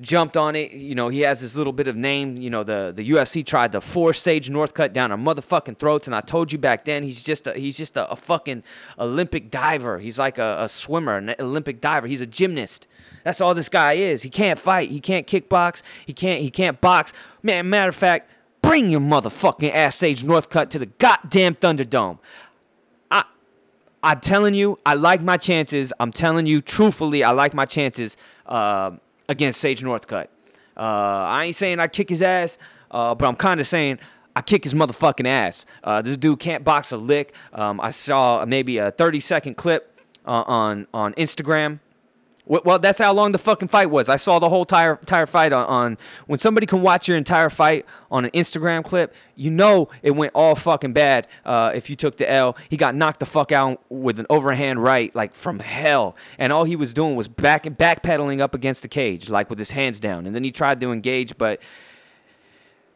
jumped on it. You know, he has this little bit of name. You know, the the UFC tried to force Sage Northcutt down our motherfucking throats, and I told you back then he's just a, he's just a, a fucking Olympic diver. He's like a, a swimmer, an Olympic diver. He's a gymnast. That's all this guy is. He can't fight. He can't kickbox. He can't he can't box. Man, matter of fact, Bring your motherfucking ass Sage Northcutt to the goddamn Thunderdome. I, I'm telling you, I like my chances. I'm telling you, truthfully, I like my chances uh, against Sage Northcutt. Uh, I ain't saying I kick his ass, uh, but I'm kind of saying I kick his motherfucking ass. Uh, this dude can't box a lick. Um, I saw maybe a 30 second clip uh, on on Instagram well, that's how long the fucking fight was. I saw the whole entire, entire fight on, on, When somebody can watch your entire fight on an Instagram clip, you know it went all fucking bad uh, if you took the L. He got knocked the fuck out with an overhand right, like from hell. And all he was doing was back backpedaling up against the cage, like with his hands down. And then he tried to engage, but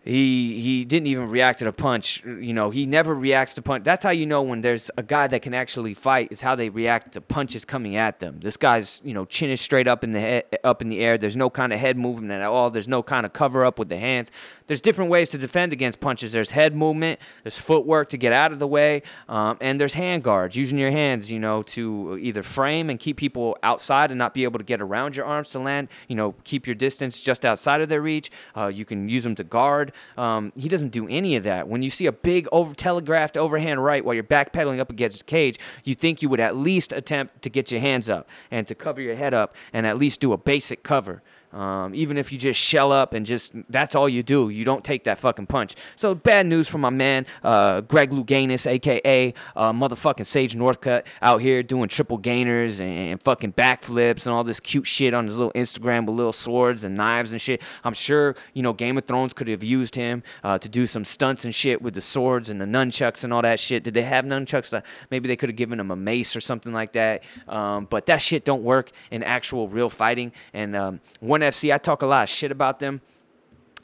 he he didn't even react to the punch. You know, he never reacts to punch. That's how you know when there's a guy that can actually fight is how they react to punches coming at them. This guy's you know chin is straight up in the head, up in the air. There's no kind of head movement at all. There's no kind of cover up with the hands. There's different ways to defend against punches. There's head movement. There's footwork to get out of the way, um, and there's hand guards using your hands. You know to either frame and keep people outside and not be able to get around your arms to land. You know keep your distance just outside of their reach. Uh, you can use them to guard. Um, he doesn't do any of that. When you see a big over telegraphed overhand right while you're backpedaling up against his cage, you think you would at least attempt to get your hands up and to cover your head up and at least do a basic cover. Um, even if you just shell up and just that's all you do, you don't take that fucking punch. So bad news for my man uh, Greg Louganis, aka uh, motherfucking Sage Northcutt, out here doing triple gainers and, and fucking backflips and all this cute shit on his little Instagram with little swords and knives and shit. I'm sure you know Game of Thrones could have used him uh, to do some stunts and shit with the swords and the nunchucks and all that shit. Did they have nunchucks? Uh, maybe they could have given him a mace or something like that. Um, but that shit don't work in actual real fighting. And um, one FC, I talk a lot of shit about them.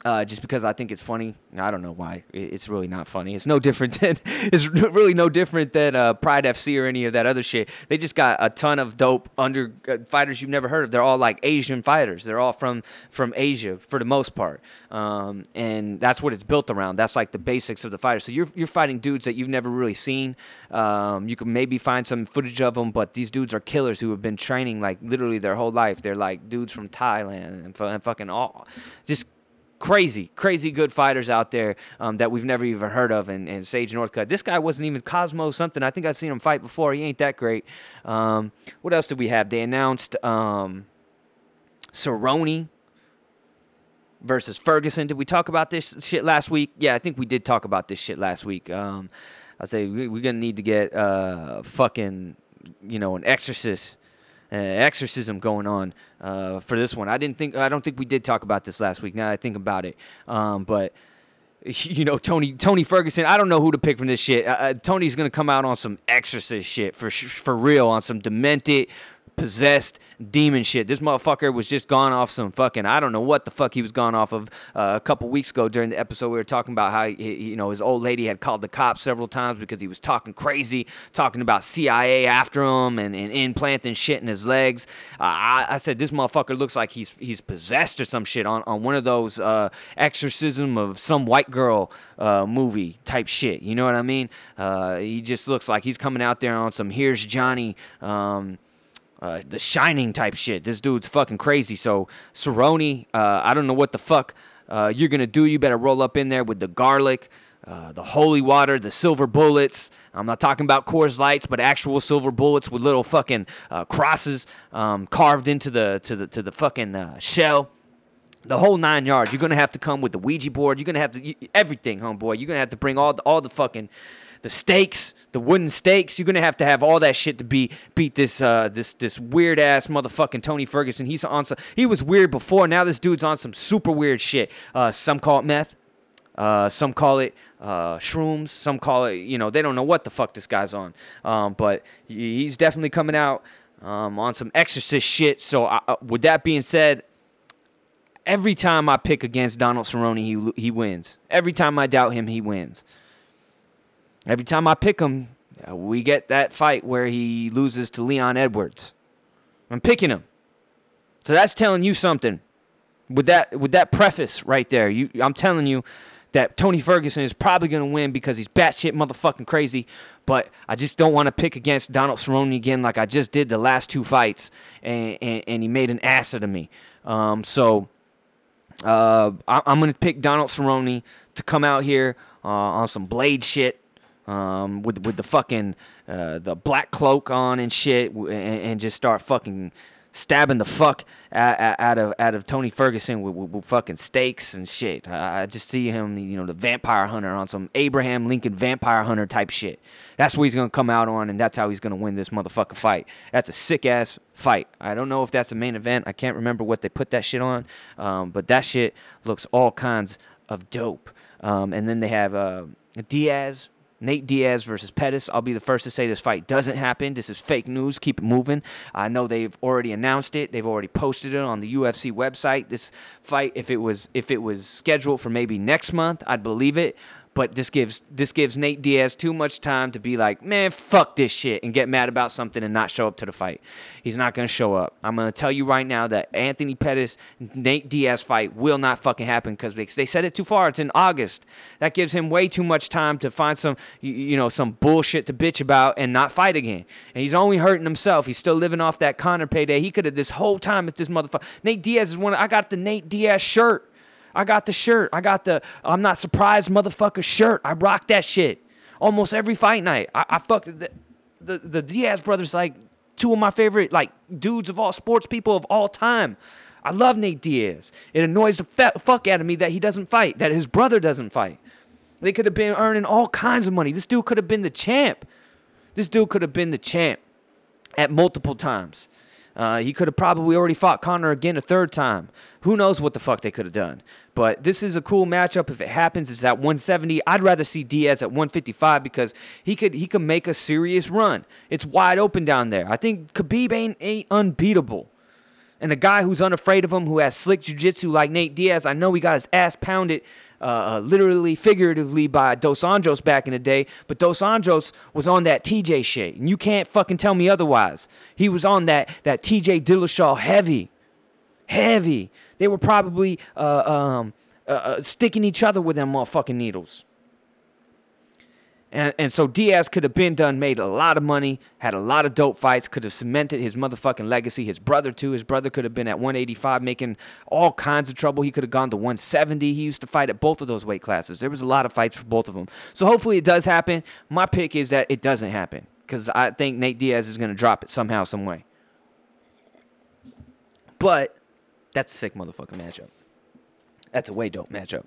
Uh, just because I think it's funny. I don't know why. It's really not funny. It's no different than it's really no different than uh, Pride FC or any of that other shit. They just got a ton of dope under uh, fighters you've never heard of. They're all like Asian fighters. They're all from from Asia for the most part, um, and that's what it's built around. That's like the basics of the fighter. So you're you're fighting dudes that you've never really seen. Um, you can maybe find some footage of them, but these dudes are killers who have been training like literally their whole life. They're like dudes from Thailand and, and fucking all just crazy, crazy good fighters out there um, that we've never even heard of. And, and Sage Northcutt, this guy wasn't even Cosmo something. I think I've seen him fight before. He ain't that great. Um, what else did we have? They announced um, Cerrone versus Ferguson. Did we talk about this shit last week? Yeah, I think we did talk about this shit last week. Um, I say we, we're gonna need to get uh, fucking you know an exorcist uh, exorcism going on uh, for this one. I didn't think I don't think we did talk about this last week. Now I think about it, um, but you know Tony Tony Ferguson. I don't know who to pick from this shit. Uh, uh Tony's gonna come out on some exorcist shit for for real on some demented possessed demon shit. This motherfucker was just gone off some fucking I don't know what the fuck he was gone off of uh, a couple weeks ago during the episode we were talking about how he, you know his old lady had called the cops several times because he was talking crazy, talking about CIA after him and, and implanting shit in his legs. Uh, I, I, said this motherfucker looks like he's he's possessed or some shit on, on one of those uh, exorcism of some white girl uh, movie type shit. You know what I mean? Uh, he just looks like he's coming out there on some here's Johnny. Um, uh, the Shining type shit. This dude's fucking crazy. So Cerrone, uh, I don't know what the fuck uh, you're gonna do. You better roll up in there with the garlic, uh, the holy water, the silver bullets. I'm not talking about Coors Lights, but actual silver bullets with little fucking crosses um, carved into the to the to the fucking shell. The whole nine yards. You're gonna have to come with the Ouija board. You're gonna have to everything, homeboy. You're gonna have to bring all the, all the fucking the stakes, the wooden stakes. You're gonna have to have all that shit to beat beat this uh, this this weird ass motherfucking Tony Ferguson. He's on some. He was weird before. Now this dude's on some super weird shit. Uh, some call it meth. Uh, some call it uh, shrooms. Some call it, you know, they don't know what the fuck this guy's on. Um, but he's definitely coming out um, on some exorcist shit. So, I, uh, with that being said, every time I pick against Donald Cerrone, he he wins. Every time I doubt him, he wins. Every time I pick him, we get that fight where he loses to Leon Edwards. I'm picking him. So that's telling you something. With that with that preface right there, you I'm telling you that Tony Ferguson is probably gonna win because he's batshit motherfucking crazy. But I just don't want to pick against Donald Cerrone again like I just did the last two fights, and and, and he made an ass out of me. Um, so uh, I, am gonna pick Donald Cerrone to come out here uh, on some blade shit um, with with the fucking uh, the black cloak on and shit, and, and, just start fucking stabbing the fuck out, out of out of Tony Ferguson with, with, with fucking stakes and shit. I, just see him, you know, the vampire hunter on some Abraham Lincoln vampire hunter type shit. That's what he's gonna come out on, and that's how he's gonna win this motherfucking fight. That's a sick ass fight. I don't know if that's a main event. I can't remember what they put that shit on, um, but that shit looks all kinds of dope. Um, and then they have uh, Diaz Nate Diaz versus Pettis. I'll be the first to say this fight doesn't happen. This is fake news. Keep it moving. I know they've already announced it. They've already posted it on the UFC website. This fight, if it was if it was scheduled for maybe next month, I'd believe it. But this gives this gives Nate Diaz too much time to be like, man, fuck this shit, and get mad about something and not show up to the fight. He's not gonna show up. I'm gonna tell you right now that Anthony Pettis Nate Diaz fight will not fucking happen because they said it too far. It's in August. That gives him way too much time to find some you know some bullshit to bitch about and not fight again. And he's only hurting himself. He's still living off that Conor payday. He could have this whole time with this motherfucker. Nate Diaz is one. I got the Nate Diaz shirt. I got the shirt. I got the I'm not surprised motherfucker shirt. I rock that shit almost every fight night. I, I fuck the, the the Diaz brothers like two of my favorite like dudes of all sports people of all time. I love Nate Diaz. It annoys the fa- fuck out of me that he doesn't fight, that his brother doesn't fight. They could have been earning all kinds of money. This dude could have been the champ. This dude could have been the champ at multiple times. Uh, he could have probably already fought Conor again a third time. Who knows what the fuck they could have done. But this is a cool matchup. If it happens, it's at 170. I'd rather see Diaz at 155 because he could he could make a serious run. It's wide open down there. I think Khabib ain't, ain't unbeatable. And a guy who's unafraid of him, who has slick jiu-jitsu like Nate Diaz, I know he got his ass pounded uh, uh, literally, figuratively by Dos Anjos back in the day, but Dos Anjos was on that TJ shit, and you can't fucking tell me otherwise. He was on that that TJ Dillashaw heavy, heavy. They were probably uh, um, uh, uh, sticking each other with them motherfucking needles. And, and so Diaz could have been done, made a lot of money, had a lot of dope fights, could have cemented his motherfucking legacy. His brother, too. His brother could have been at 185 making all kinds of trouble. He could have gone to 170. He used to fight at both of those weight classes. There was a lot of fights for both of them. So hopefully it does happen. My pick is that it doesn't happen because I think Nate Diaz is going to drop it somehow, some way. But that's a sick motherfucking matchup. That's a way dope matchup.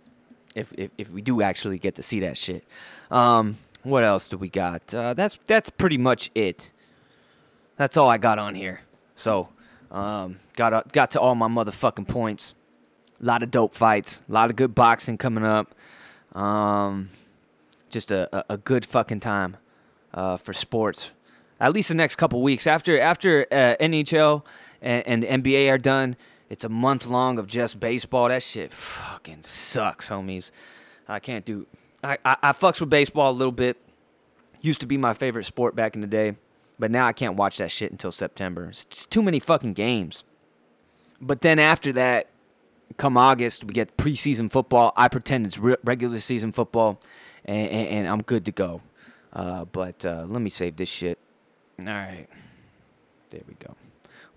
If, if, if we do actually get to see that shit. Um, what else do we got? Uh, that's that's pretty much it. That's all I got on here. So, um, got uh, got to all my motherfucking points. A lot of dope fights. A lot of good boxing coming up. Um, just a, a, a good fucking time uh, for sports. At least the next couple weeks after after uh, NHL and, and the NBA are done. It's a month long of just baseball. That shit fucking sucks, homies. I can't do I, I, I fucks with baseball a little bit. Used to be my favorite sport back in the day, but now I can't watch that shit until September. It's too many fucking games. But then after that, come August, we get preseason football. I pretend it's re- regular season football, and, and, and I'm good to go. Uh, but uh, let me save this shit. All right, there we go.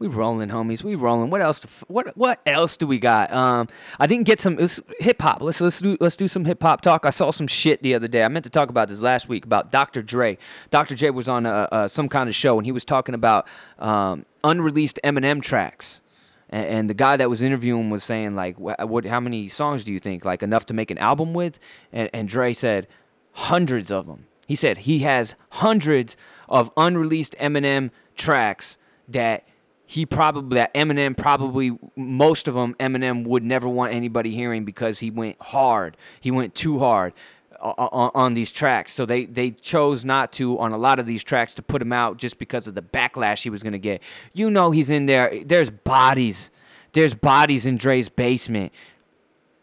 We rolling, homies. We rolling. What else? what what else do we got? Um, I didn't get some hip hop. Let's let's do let's do some hip hop talk. I saw some shit the other day. I meant to talk about this last week about Dr. Dre. Dr. Dre was on a, a, some kind of show and he was talking about um, unreleased Eminem tracks. And, and, the guy that was interviewing was saying like, what, what, how many songs do you think like enough to make an album with? And, and Dre said hundreds of them. He said he has hundreds of unreleased Eminem tracks that he probably that Eminem probably most of them Eminem would never want anybody hearing because he went hard. He went too hard uh, uh, on, on, these tracks. So they they chose not to on a lot of these tracks to put him out just because of the backlash he was going to get. You know he's in there. There's bodies. There's bodies in Dre's basement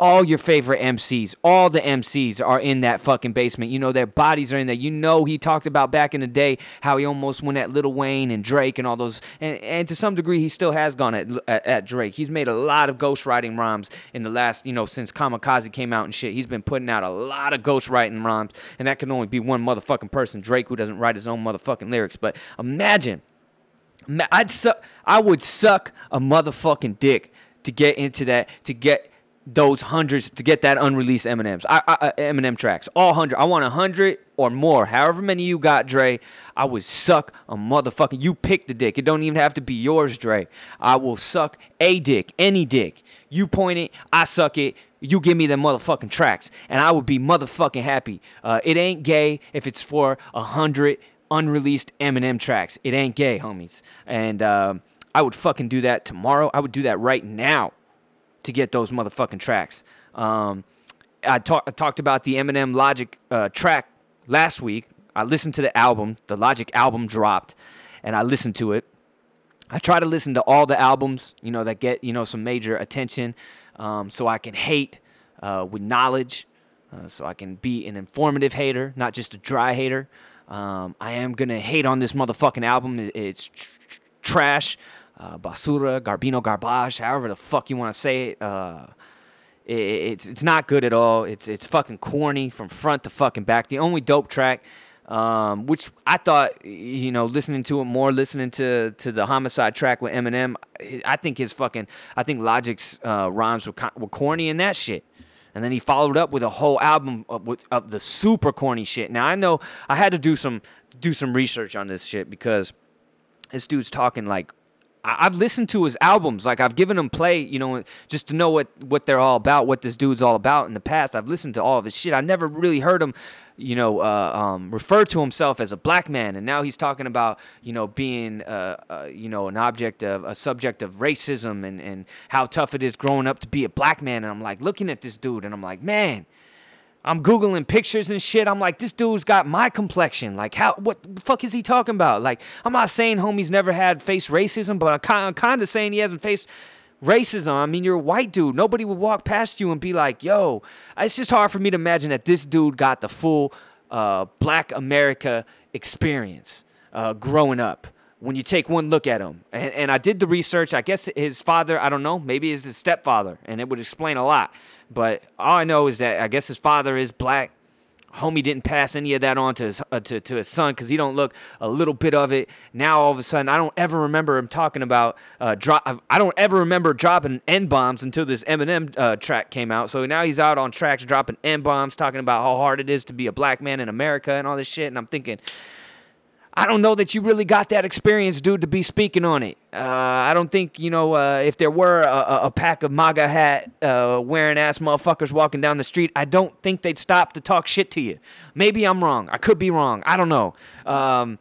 all your favorite MCs, all the MCs are in that fucking basement. You know, their bodies are in there. You know, he talked about back in the day how he almost went at Lil Wayne and Drake and all those. And, and to some degree, he still has gone at, at, at Drake. He's made a lot of ghostwriting rhymes in the last, you know, since Kamikaze came out and shit. He's been putting out a lot of ghostwriting rhymes. And that can only be one motherfucking person, Drake, who doesn't write his own motherfucking lyrics. But imagine. I'd suck. I would suck a motherfucking dick to get into that. To get those hundreds to get that unreleased Eminem's. I, I, uh, Eminem tracks, all hundred. I want a hundred or more. However many you got, Dre. I would suck a motherfucking. You pick the dick. It don't even have to be yours, Dre. I will suck a dick, any dick. You point it, I suck it. You give me the motherfucking tracks, and I would be motherfucking happy. Uh, it ain't gay if it's for a hundred unreleased Eminem tracks. It ain't gay, homies. And um, I would fucking do that tomorrow. I would do that right now to get those motherfucking tracks. Um, I, talk, I talked about the Eminem Logic uh, track last week. I listened to the album. The Logic album dropped, and I listened to it. I try to listen to all the albums, you know, that get you know some major attention, um, so I can hate uh, with knowledge, uh, so I can be an informative hater, not just a dry hater. Um, I am gonna hate on this motherfucking album. It's tr- tr- trash uh, basura, garbino, garbage, however the fuck you want to say it. Uh, it. It's it's not good at all. It's it's fucking corny from front to fucking back. The only dope track, um, which I thought, you know, listening to it more, listening to to the homicide track with Eminem, I think his fucking, I think Logic's uh, rhymes were were corny and that shit. And then he followed up with a whole album of, with, of the super corny shit. Now I know I had to do some do some research on this shit because this dude's talking like I've listened to his albums. Like I've given him play, you know, just to know what what they're all about, what this dude's all about. In the past, I've listened to all of his shit. I never really heard him, you know, uh, um, refer to himself as a black man, and now he's talking about, you know, being, uh, uh, you know, an object of a subject of racism and and how tough it is growing up to be a black man. And I'm like looking at this dude, and I'm like, man. I'm googling pictures and shit. I'm like, this dude's got my complexion. Like, how? What the fuck is he talking about? Like, I'm not saying homie's never had faced racism, but I'm kind, I'm kind of saying he hasn't faced racism. I mean, you're a white dude. Nobody would walk past you and be like, yo. It's just hard for me to imagine that this dude got the full uh, Black America experience uh, growing up. When you take one look at him, and, and I did the research, I guess his father, I don't know, maybe is his stepfather, and it would explain a lot. But all I know is that I guess his father is black. Homie didn't pass any of that on to his uh, to, to his son because he don't look a little bit of it. Now all of a sudden, I don't ever remember him talking about uh, drop. I don't ever remember dropping n bombs until this Eminem uh, track came out. So now he's out on tracks dropping n bombs, talking about how hard it is to be a black man in America and all this shit. And I'm thinking, I don't know that you really got that experience, dude, to be speaking on it. Uh, I don't think, you know, uh, if there were a, a pack of MAGA hat uh, wearing ass motherfuckers walking down the street, I don't think they'd stop to talk shit to you. Maybe I'm wrong. I could be wrong. I don't know. Um,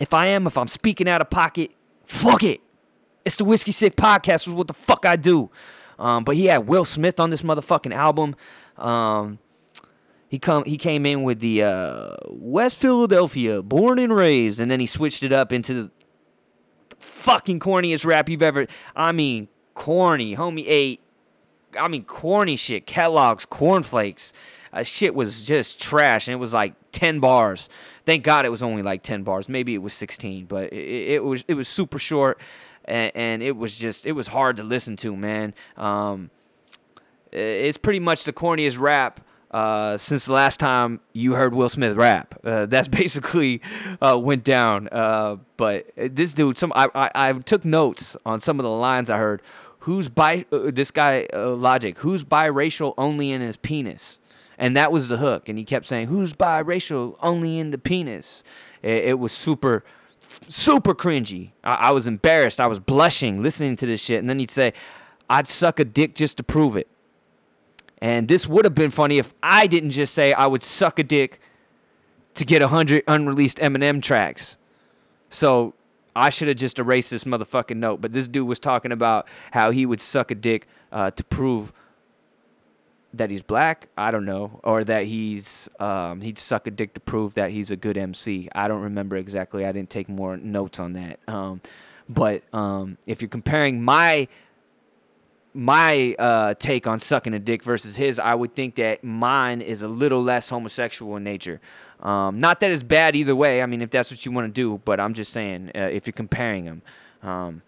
if I am, if I'm speaking out of pocket, fuck it. It's the Whiskey Sick Podcast, is what the fuck I do. Um, but he had Will Smith on this motherfucking album. Um, he come he came in with the uh, West Philadelphia, born and raised, and then he switched it up into the fucking corniest rap you've ever. I mean, corny. Homie ate. I mean, corny shit. Kellogg's cornflakes. Uh, shit was just trash, and it was like ten bars. Thank God it was only like ten bars. Maybe it was sixteen, but it, it was it was super short, and, and, it was just it was hard to listen to, man. Um, it's pretty much the corniest rap uh, since the last time you heard Will Smith rap. Uh, that's basically uh, went down. Uh, but this dude, some I, I, I took notes on some of the lines I heard. Who's bi? Uh, this guy Logic. Who's biracial only in his penis? And that was the hook. And he kept saying, "Who's biracial only in the penis?" It, it was super. Super cringy. I, I was embarrassed. I was blushing listening to this shit. And then he'd say, I'd suck a dick just to prove it. And this would have been funny if I didn't just say I would suck a dick to get 100 unreleased Eminem tracks. So I should have just erased this motherfucking note. But this dude was talking about how he would suck a dick uh, to prove that he's black. I don't know, or that he's um, he'd suck a dick to prove that he's a good MC. I don't remember exactly. I didn't take more notes on that. Um, but um, if you're comparing my my uh, take on sucking a dick versus his, I would think that mine is a little less homosexual in nature. Um, not that it's bad either way. I mean, if that's what you want to do, but I'm just saying uh, if you're comparing them. Um,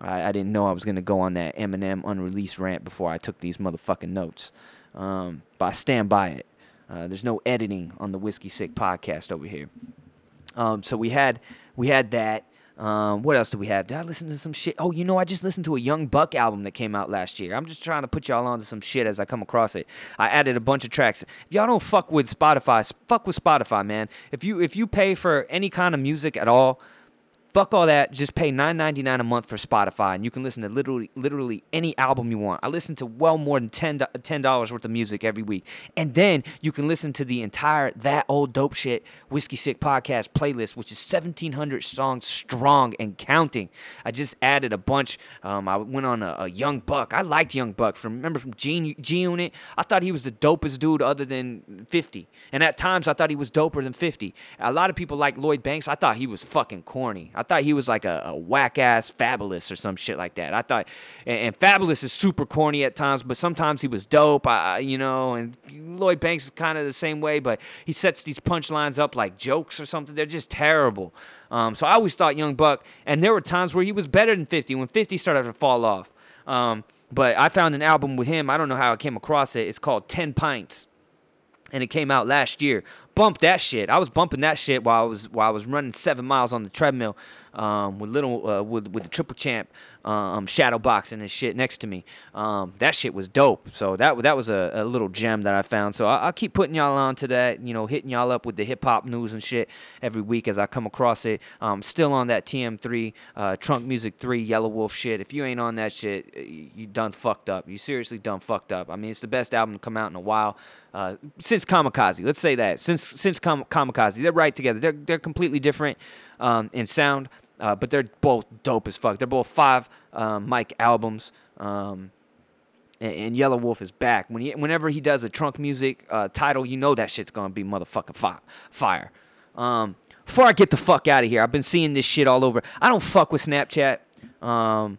I, I, didn't know I was gonna go on that Eminem unreleased rant before I took these motherfucking notes. Um, but I stand by it. Uh, there's no editing on the Whiskey Sick podcast over here. Um, so we had we had that. Um, what else do we have? Did I listen to some shit? Oh, you know, I just listened to a Young Buck album that came out last year. I'm just trying to put y'all onto some shit as I come across it. I added a bunch of tracks. If y'all don't fuck with Spotify, fuck with Spotify, man. If you if you pay for any kind of music at all, Fuck all that. Just pay $9.99 a month for Spotify, and you can listen to literally literally any album you want. I listen to well more than $10, dollars worth of music every week. And then you can listen to the entire That Old Dope Shit Whiskey Sick podcast playlist, which is 1,700 songs strong and counting. I just added a bunch. Um, I went on a, a, Young Buck. I liked Young Buck. From Remember from G, G Unit? I thought he was the dopest dude other than 50. And at times, I thought he was doper than 50. A lot of people like Lloyd Banks. I thought he was fucking corny. I thought he was like a, a whack ass Fabolous or some shit like that. I thought, and, and, Fabolous is super corny at times, but sometimes he was dope. I, you know, and Lloyd Banks is kind of the same way, but he sets these punchlines up like jokes or something. They're just terrible. Um, so I always thought Young Buck, and there were times where he was better than 50 when 50 started to fall off. Um, but I found an album with him. I don't know how I came across it. It's called 10 Pints and it came out last year. Bumped that shit. I was bumping that shit while I was while I was running seven miles on the treadmill um, with little uh, with with the triple champ um, shadow boxing and shit next to me. Um, that shit was dope. So that that was a, a little gem that I found. So I, will keep putting y'all on to that. You know, hitting y'all up with the hip hop news and shit every week as I come across it. Um, still on that TM3 uh, Trunk Music 3 Yelawolf shit. If you ain't on that shit, you done fucked up. You seriously done fucked up. I mean, it's the best album to come out in a while. Uh, since Kamikaze, let's say that since since Kam- Kamikaze, they're right together. They're they're completely different um, in sound. Uh, but they're both dope as fuck. They're both five um, mic albums. Um, and, and, Wolf is back. When he, whenever he does a trunk music uh, title, you know that shit's gonna be motherfucking fi- fire. Um, before I get the fuck out of here, I've been seeing this shit all over. I don't fuck with Snapchat. Um,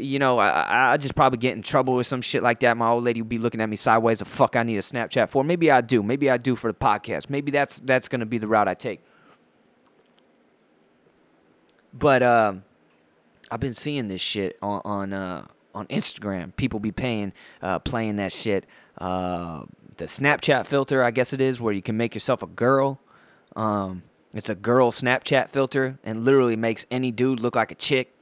you know, I, I just probably get in trouble with some shit like that. My old lady would be looking at me sideways. The fuck I need a Snapchat for? Maybe I do. Maybe I do for the podcast. Maybe that's that's gonna be the route I take. But uh, I've been seeing this shit on on uh, on Instagram. People be paying uh, playing that shit. Uh, the Snapchat filter, I guess it is, where you can make yourself a girl. Um, it's a girl Snapchat filter and literally makes any dude look like a chick.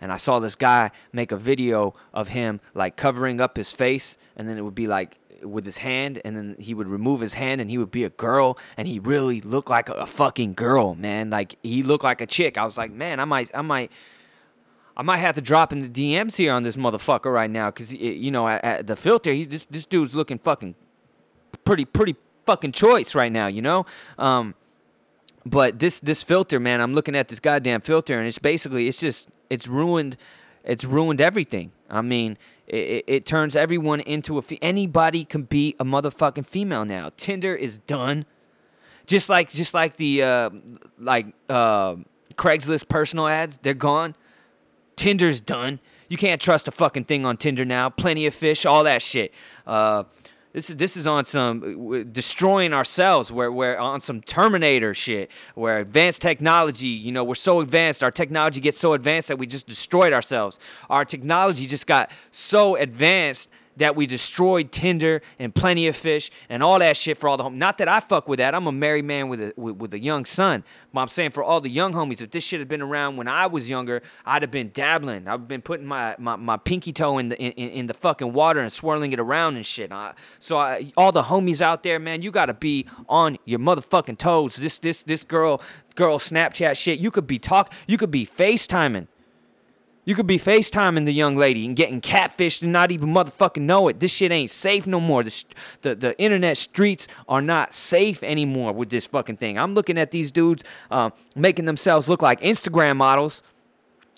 And I saw this guy make a video of him like covering up his face, and then it would be like with his hand, and then he would remove his hand, and he would be a girl, and he really looked like a, fucking girl, man. Like he looked like a chick. I was like, man, I might, I might. I might have to drop in the DMs here on this motherfucker right now, cause you know at, at the filter, he's this this dude's looking fucking pretty pretty fucking choice right now, you know. Um, but this this filter, man, I'm looking at this goddamn filter, and it's basically it's just it's ruined, it's ruined everything. I mean, it, it, turns everyone into a. Fe- anybody can be a motherfucking female now. Tinder is done. Just like just like the uh, like uh, Craigslist personal ads, they're gone. Tinder's done. You can't trust a fucking thing on Tinder now. Plenty of fish, all that shit. Uh, this is this is on some uh, destroying ourselves. Where we're on some Terminator shit. Where advanced technology, you know, we're so advanced. Our technology gets so advanced that we just destroyed ourselves. Our technology just got so advanced that we destroyed Tinder and Plenty of Fish and all that shit for all the homies. Not that I fuck with that. I'm a married man with a with, with, a young son. But I'm saying for all the young homies, if this shit had been around when I was younger, I'd have been dabbling. I've been putting my, my, my pinky toe in the in, in the fucking water and swirling it around and shit. I, so I, all the homies out there, man, you gotta be on your motherfucking toes. This this this girl girl Snapchat shit. You could be talk. You could be FaceTiming you could be FaceTiming the young lady and getting catfished and not even motherfucking know it. This shit ain't safe no more. The, the, the internet streets are not safe anymore with this fucking thing. I'm looking at these dudes uh, making themselves look like Instagram models.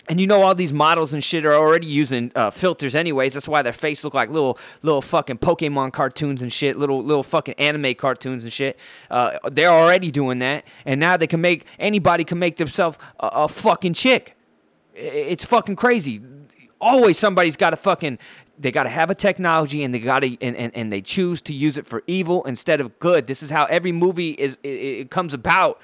And you know all these models and shit are already using uh, filters anyways. That's why their face look like little little fucking Pokemon cartoons and shit, little little fucking anime cartoons and shit. Uh, they're already doing that, and now they can make anybody can make themselves a, a fucking chick. It's fucking crazy. Always somebody's got to fucking they got to have a technology and they got to and, and, and they choose to use it for evil instead of good. This is how every movie is it, it comes about.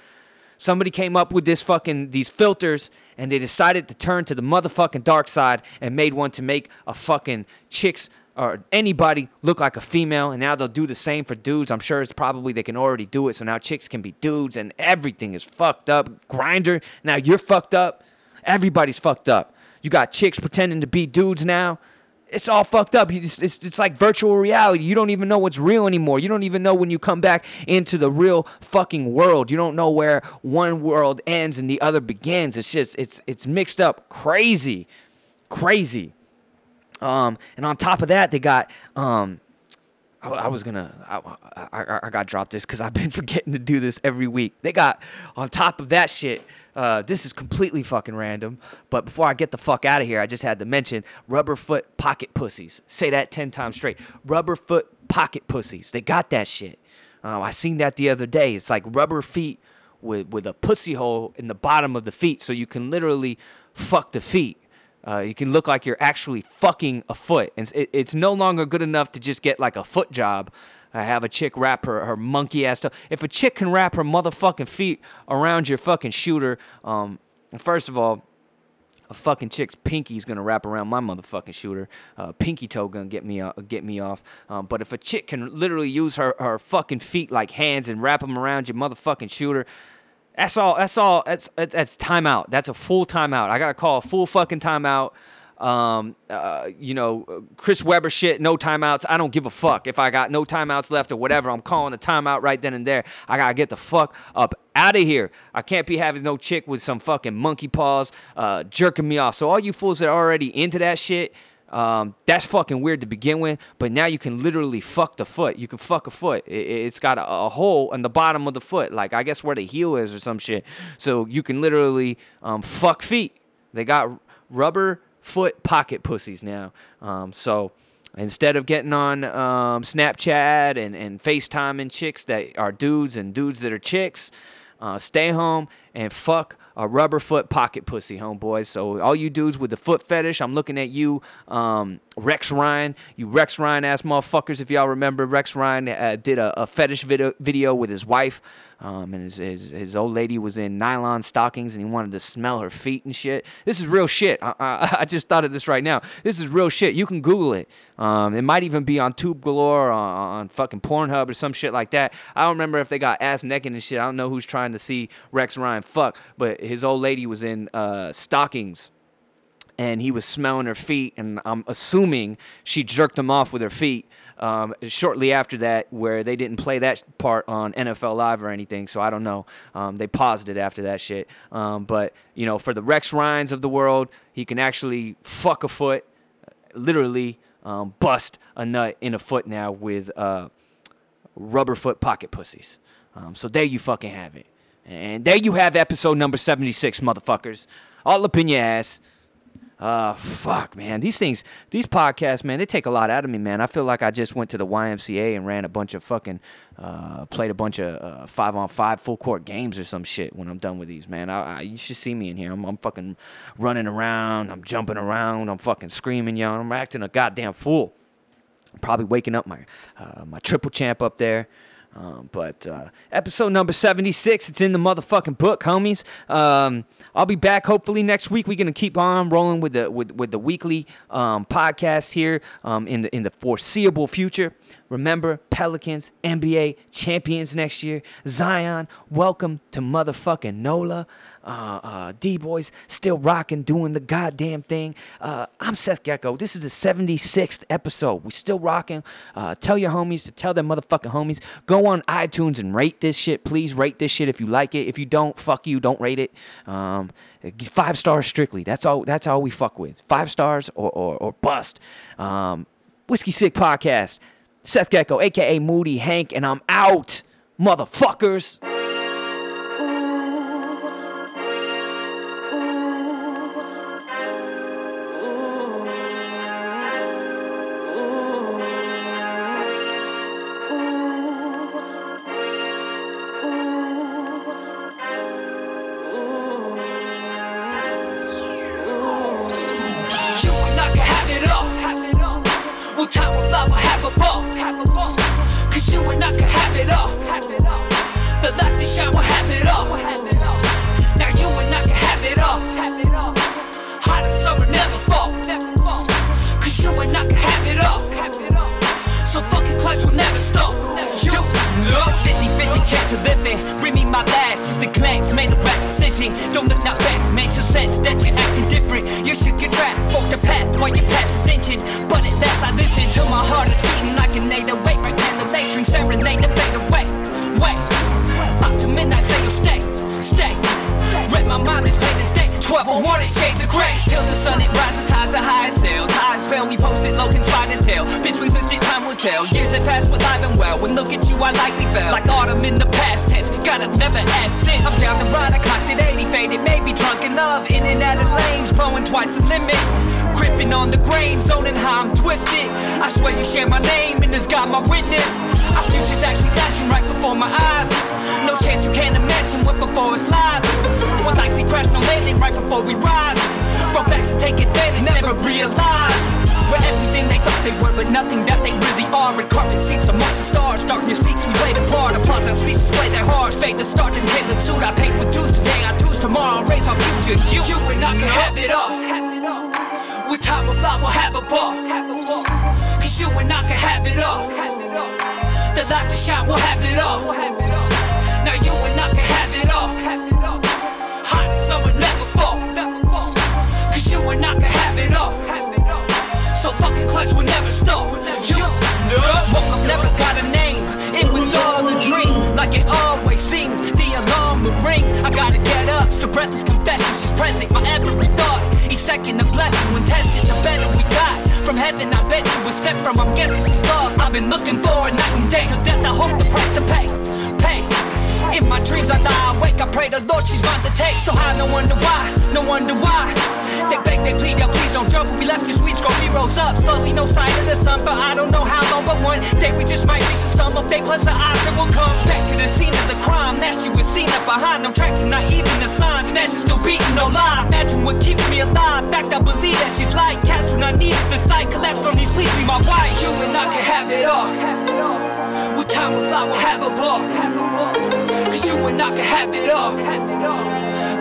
Somebody came up with this fucking these filters and they decided to turn to the motherfucking dark side and made one to make a fucking chicks or anybody look like a female and now they'll do the same for dudes. I'm sure it's probably they can already do it. So now chicks can be dudes and everything is fucked up. Grindr now you're fucked up. Everybody's fucked up. You got chicks pretending to be dudes now. It's all fucked up. It's, it's, it's like virtual reality. You don't even know what's real anymore. You don't even know when you come back into the real fucking world. You don't know where one world ends and the other begins. It's just it's it's mixed up crazy, crazy. Um, and on top of that, they got um, I, I was gonna I, I, I got dropped this because I've been forgetting to do this every week. They got on top of that shit. Uh, this is completely fucking random, but before I get the fuck out of here, I just had to mention rubber foot pocket pussies. Say that 10 times straight. Rubber foot pocket pussies. They got that shit. Uh, I seen that the other day. It's like rubber feet with, with a pussy hole in the bottom of the feet, so you can literally fuck the feet. Uh, you can look like you're actually fucking a foot. And it, it's no longer good enough to just get like a foot job. I have a chick wrap her, her monkey ass stuff. If a chick can wrap her motherfucking feet around your fucking shooter, um, first of all, a fucking chick's pinky's gonna wrap around my motherfucking shooter. Uh, pinky toe gonna get me uh, get me off. Um, but if a chick can literally use her her fucking feet like hands and wrap them around your motherfucking shooter, that's all. That's all. That's that's, timeout. That's a full timeout. I gotta call a full fucking timeout. Um, uh, you know, Chris Webber shit, no timeouts. I don't give a fuck if I got no timeouts left or whatever. I'm calling a timeout right then and there. I gotta get the fuck up out of here. I can't be having no chick with some fucking monkey paws uh, jerking me off. So all you fools that are already into that shit, um, that's fucking weird to begin with. But now you can literally fuck the foot. You can fuck a foot. It, has got a, a, hole in the bottom of the foot, like I guess where the heel is or some shit. So you can literally um, fuck feet. They got rubber foot pocket pussies now. Um, so instead of getting on um, Snapchat and, and FaceTiming chicks that are dudes and dudes that are chicks, uh, stay home and fuck a rubber foot pocket pussy, homeboys. So all you dudes with the foot fetish, I'm looking at you, um, Rex Ryan. You Rex Ryan ass motherfuckers. If y'all remember, Rex Ryan uh, did a, a fetish video, video with his wife. Um, and his, his, his old lady was in nylon stockings and he wanted to smell her feet and shit. This is real shit. I, I, I just thought of this right now. This is real shit. You can Google it. Um, it might even be on Tube Galore on, on fucking Pornhub or some shit like that. I don't remember if they got ass naked and shit. I don't know who's trying to see Rex Ryan fuck, but his old lady was in uh, stockings and he was smelling her feet, and I'm assuming she jerked him off with her feet. Um, shortly after that, where they didn't play that part on NFL Live or anything, so I don't know. Um, they paused it after that shit. Um, but you know, for the Rex Ryans of the world, he can actually fuck a foot, literally um, bust a nut in a foot now with uh, rubber foot pocket pussies. Um, so there you fucking have it. And there you have episode number 76, motherfuckers. All up in your ass. Uh, fuck, man. These things, these podcasts, man, they take a lot out of me, man. I feel like I just went to the YMCA and ran a bunch of fucking, uh, played a bunch of uh, five on five full court games or some shit when I'm done with these, man. I, I you should see me in here. I'm, I'm fucking running around. I'm jumping around. I'm fucking screaming, y'all. I'm acting a goddamn fool. I'm probably waking up my, uh, my triple champ up there. Um, but uh, episode number 76, it's in the motherfucking book, homies. Um, I'll be back hopefully next week. We're gonna keep on rolling with the with, with the weekly um, podcast here um, in the in the foreseeable future. Remember, Pelicans, NBA champions next year. Zion, welcome to motherfucking NOLA uh, uh, D Boys still rocking, doing the goddamn thing. Uh, I'm Seth Gecko. This is the 76th episode. We still rocking. Uh, tell your homies to tell their motherfucking homies. Go on iTunes and rate this shit. Please rate this shit if you like it. If you don't, fuck you. Don't rate it. Um, five stars strictly. That's all. That's all we fuck with. Five stars or or, or bust. Um, Whiskey Sick Podcast. Seth Gecko, aka Moody Hank, and I'm out, motherfuckers. Our. You, you and I can have it all. With time of fly, we'll have a ball. Cause you and I can have it all. The light to shine, we'll have it all. Now you and I can have it all. Hot summer, never fall. Cause you and I can have it all. So fucking clutch will never stop. You woke up, never got a name. It was all a dream, like it. The I gotta get up. Still breathless confession. She's present, my every thought. Each second a blessing. When tested, the better we got. From heaven, I bet she was sent from. I'm guessing she's lost. I've been looking for a night and day. Till death, I hope the price to pay. In my dreams, I lie awake. I pray the Lord she's mine to take. So high, no wonder why, no wonder why. They beg, they plead, yeah, please don't jump. We left your sweet scroll, we rose up slowly. No sign of the sun, but I don't know how long. But one day we just might reach the stumble. They plus the odds that we'll come back to the scene of the crime. That she was seen up behind. No tracks and not even the signs. Snatches still beating, no lie. Imagine what keeps me alive. Fact, I believe that she's like cats when I needed the sight. Collapse on these, please be my wife. You and I can have it all. What time will We'll have a ball? Cause you and I can have it all.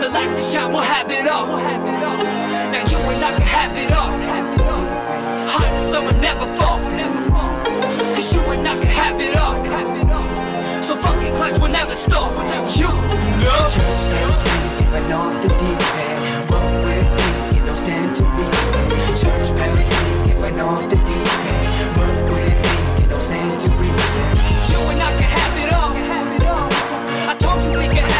The life to shine, we'll have it all. Now you and I can have it all. Hot summer never falls. Cause you and I can have it all. So fucking clutch will never stop. You know. Church bells leaking, I the deep end. What we're thinking, no stand to reason. Church bells ringing off the deep end. What we're thinking, no stand to reason you and I can have it all. I told you we could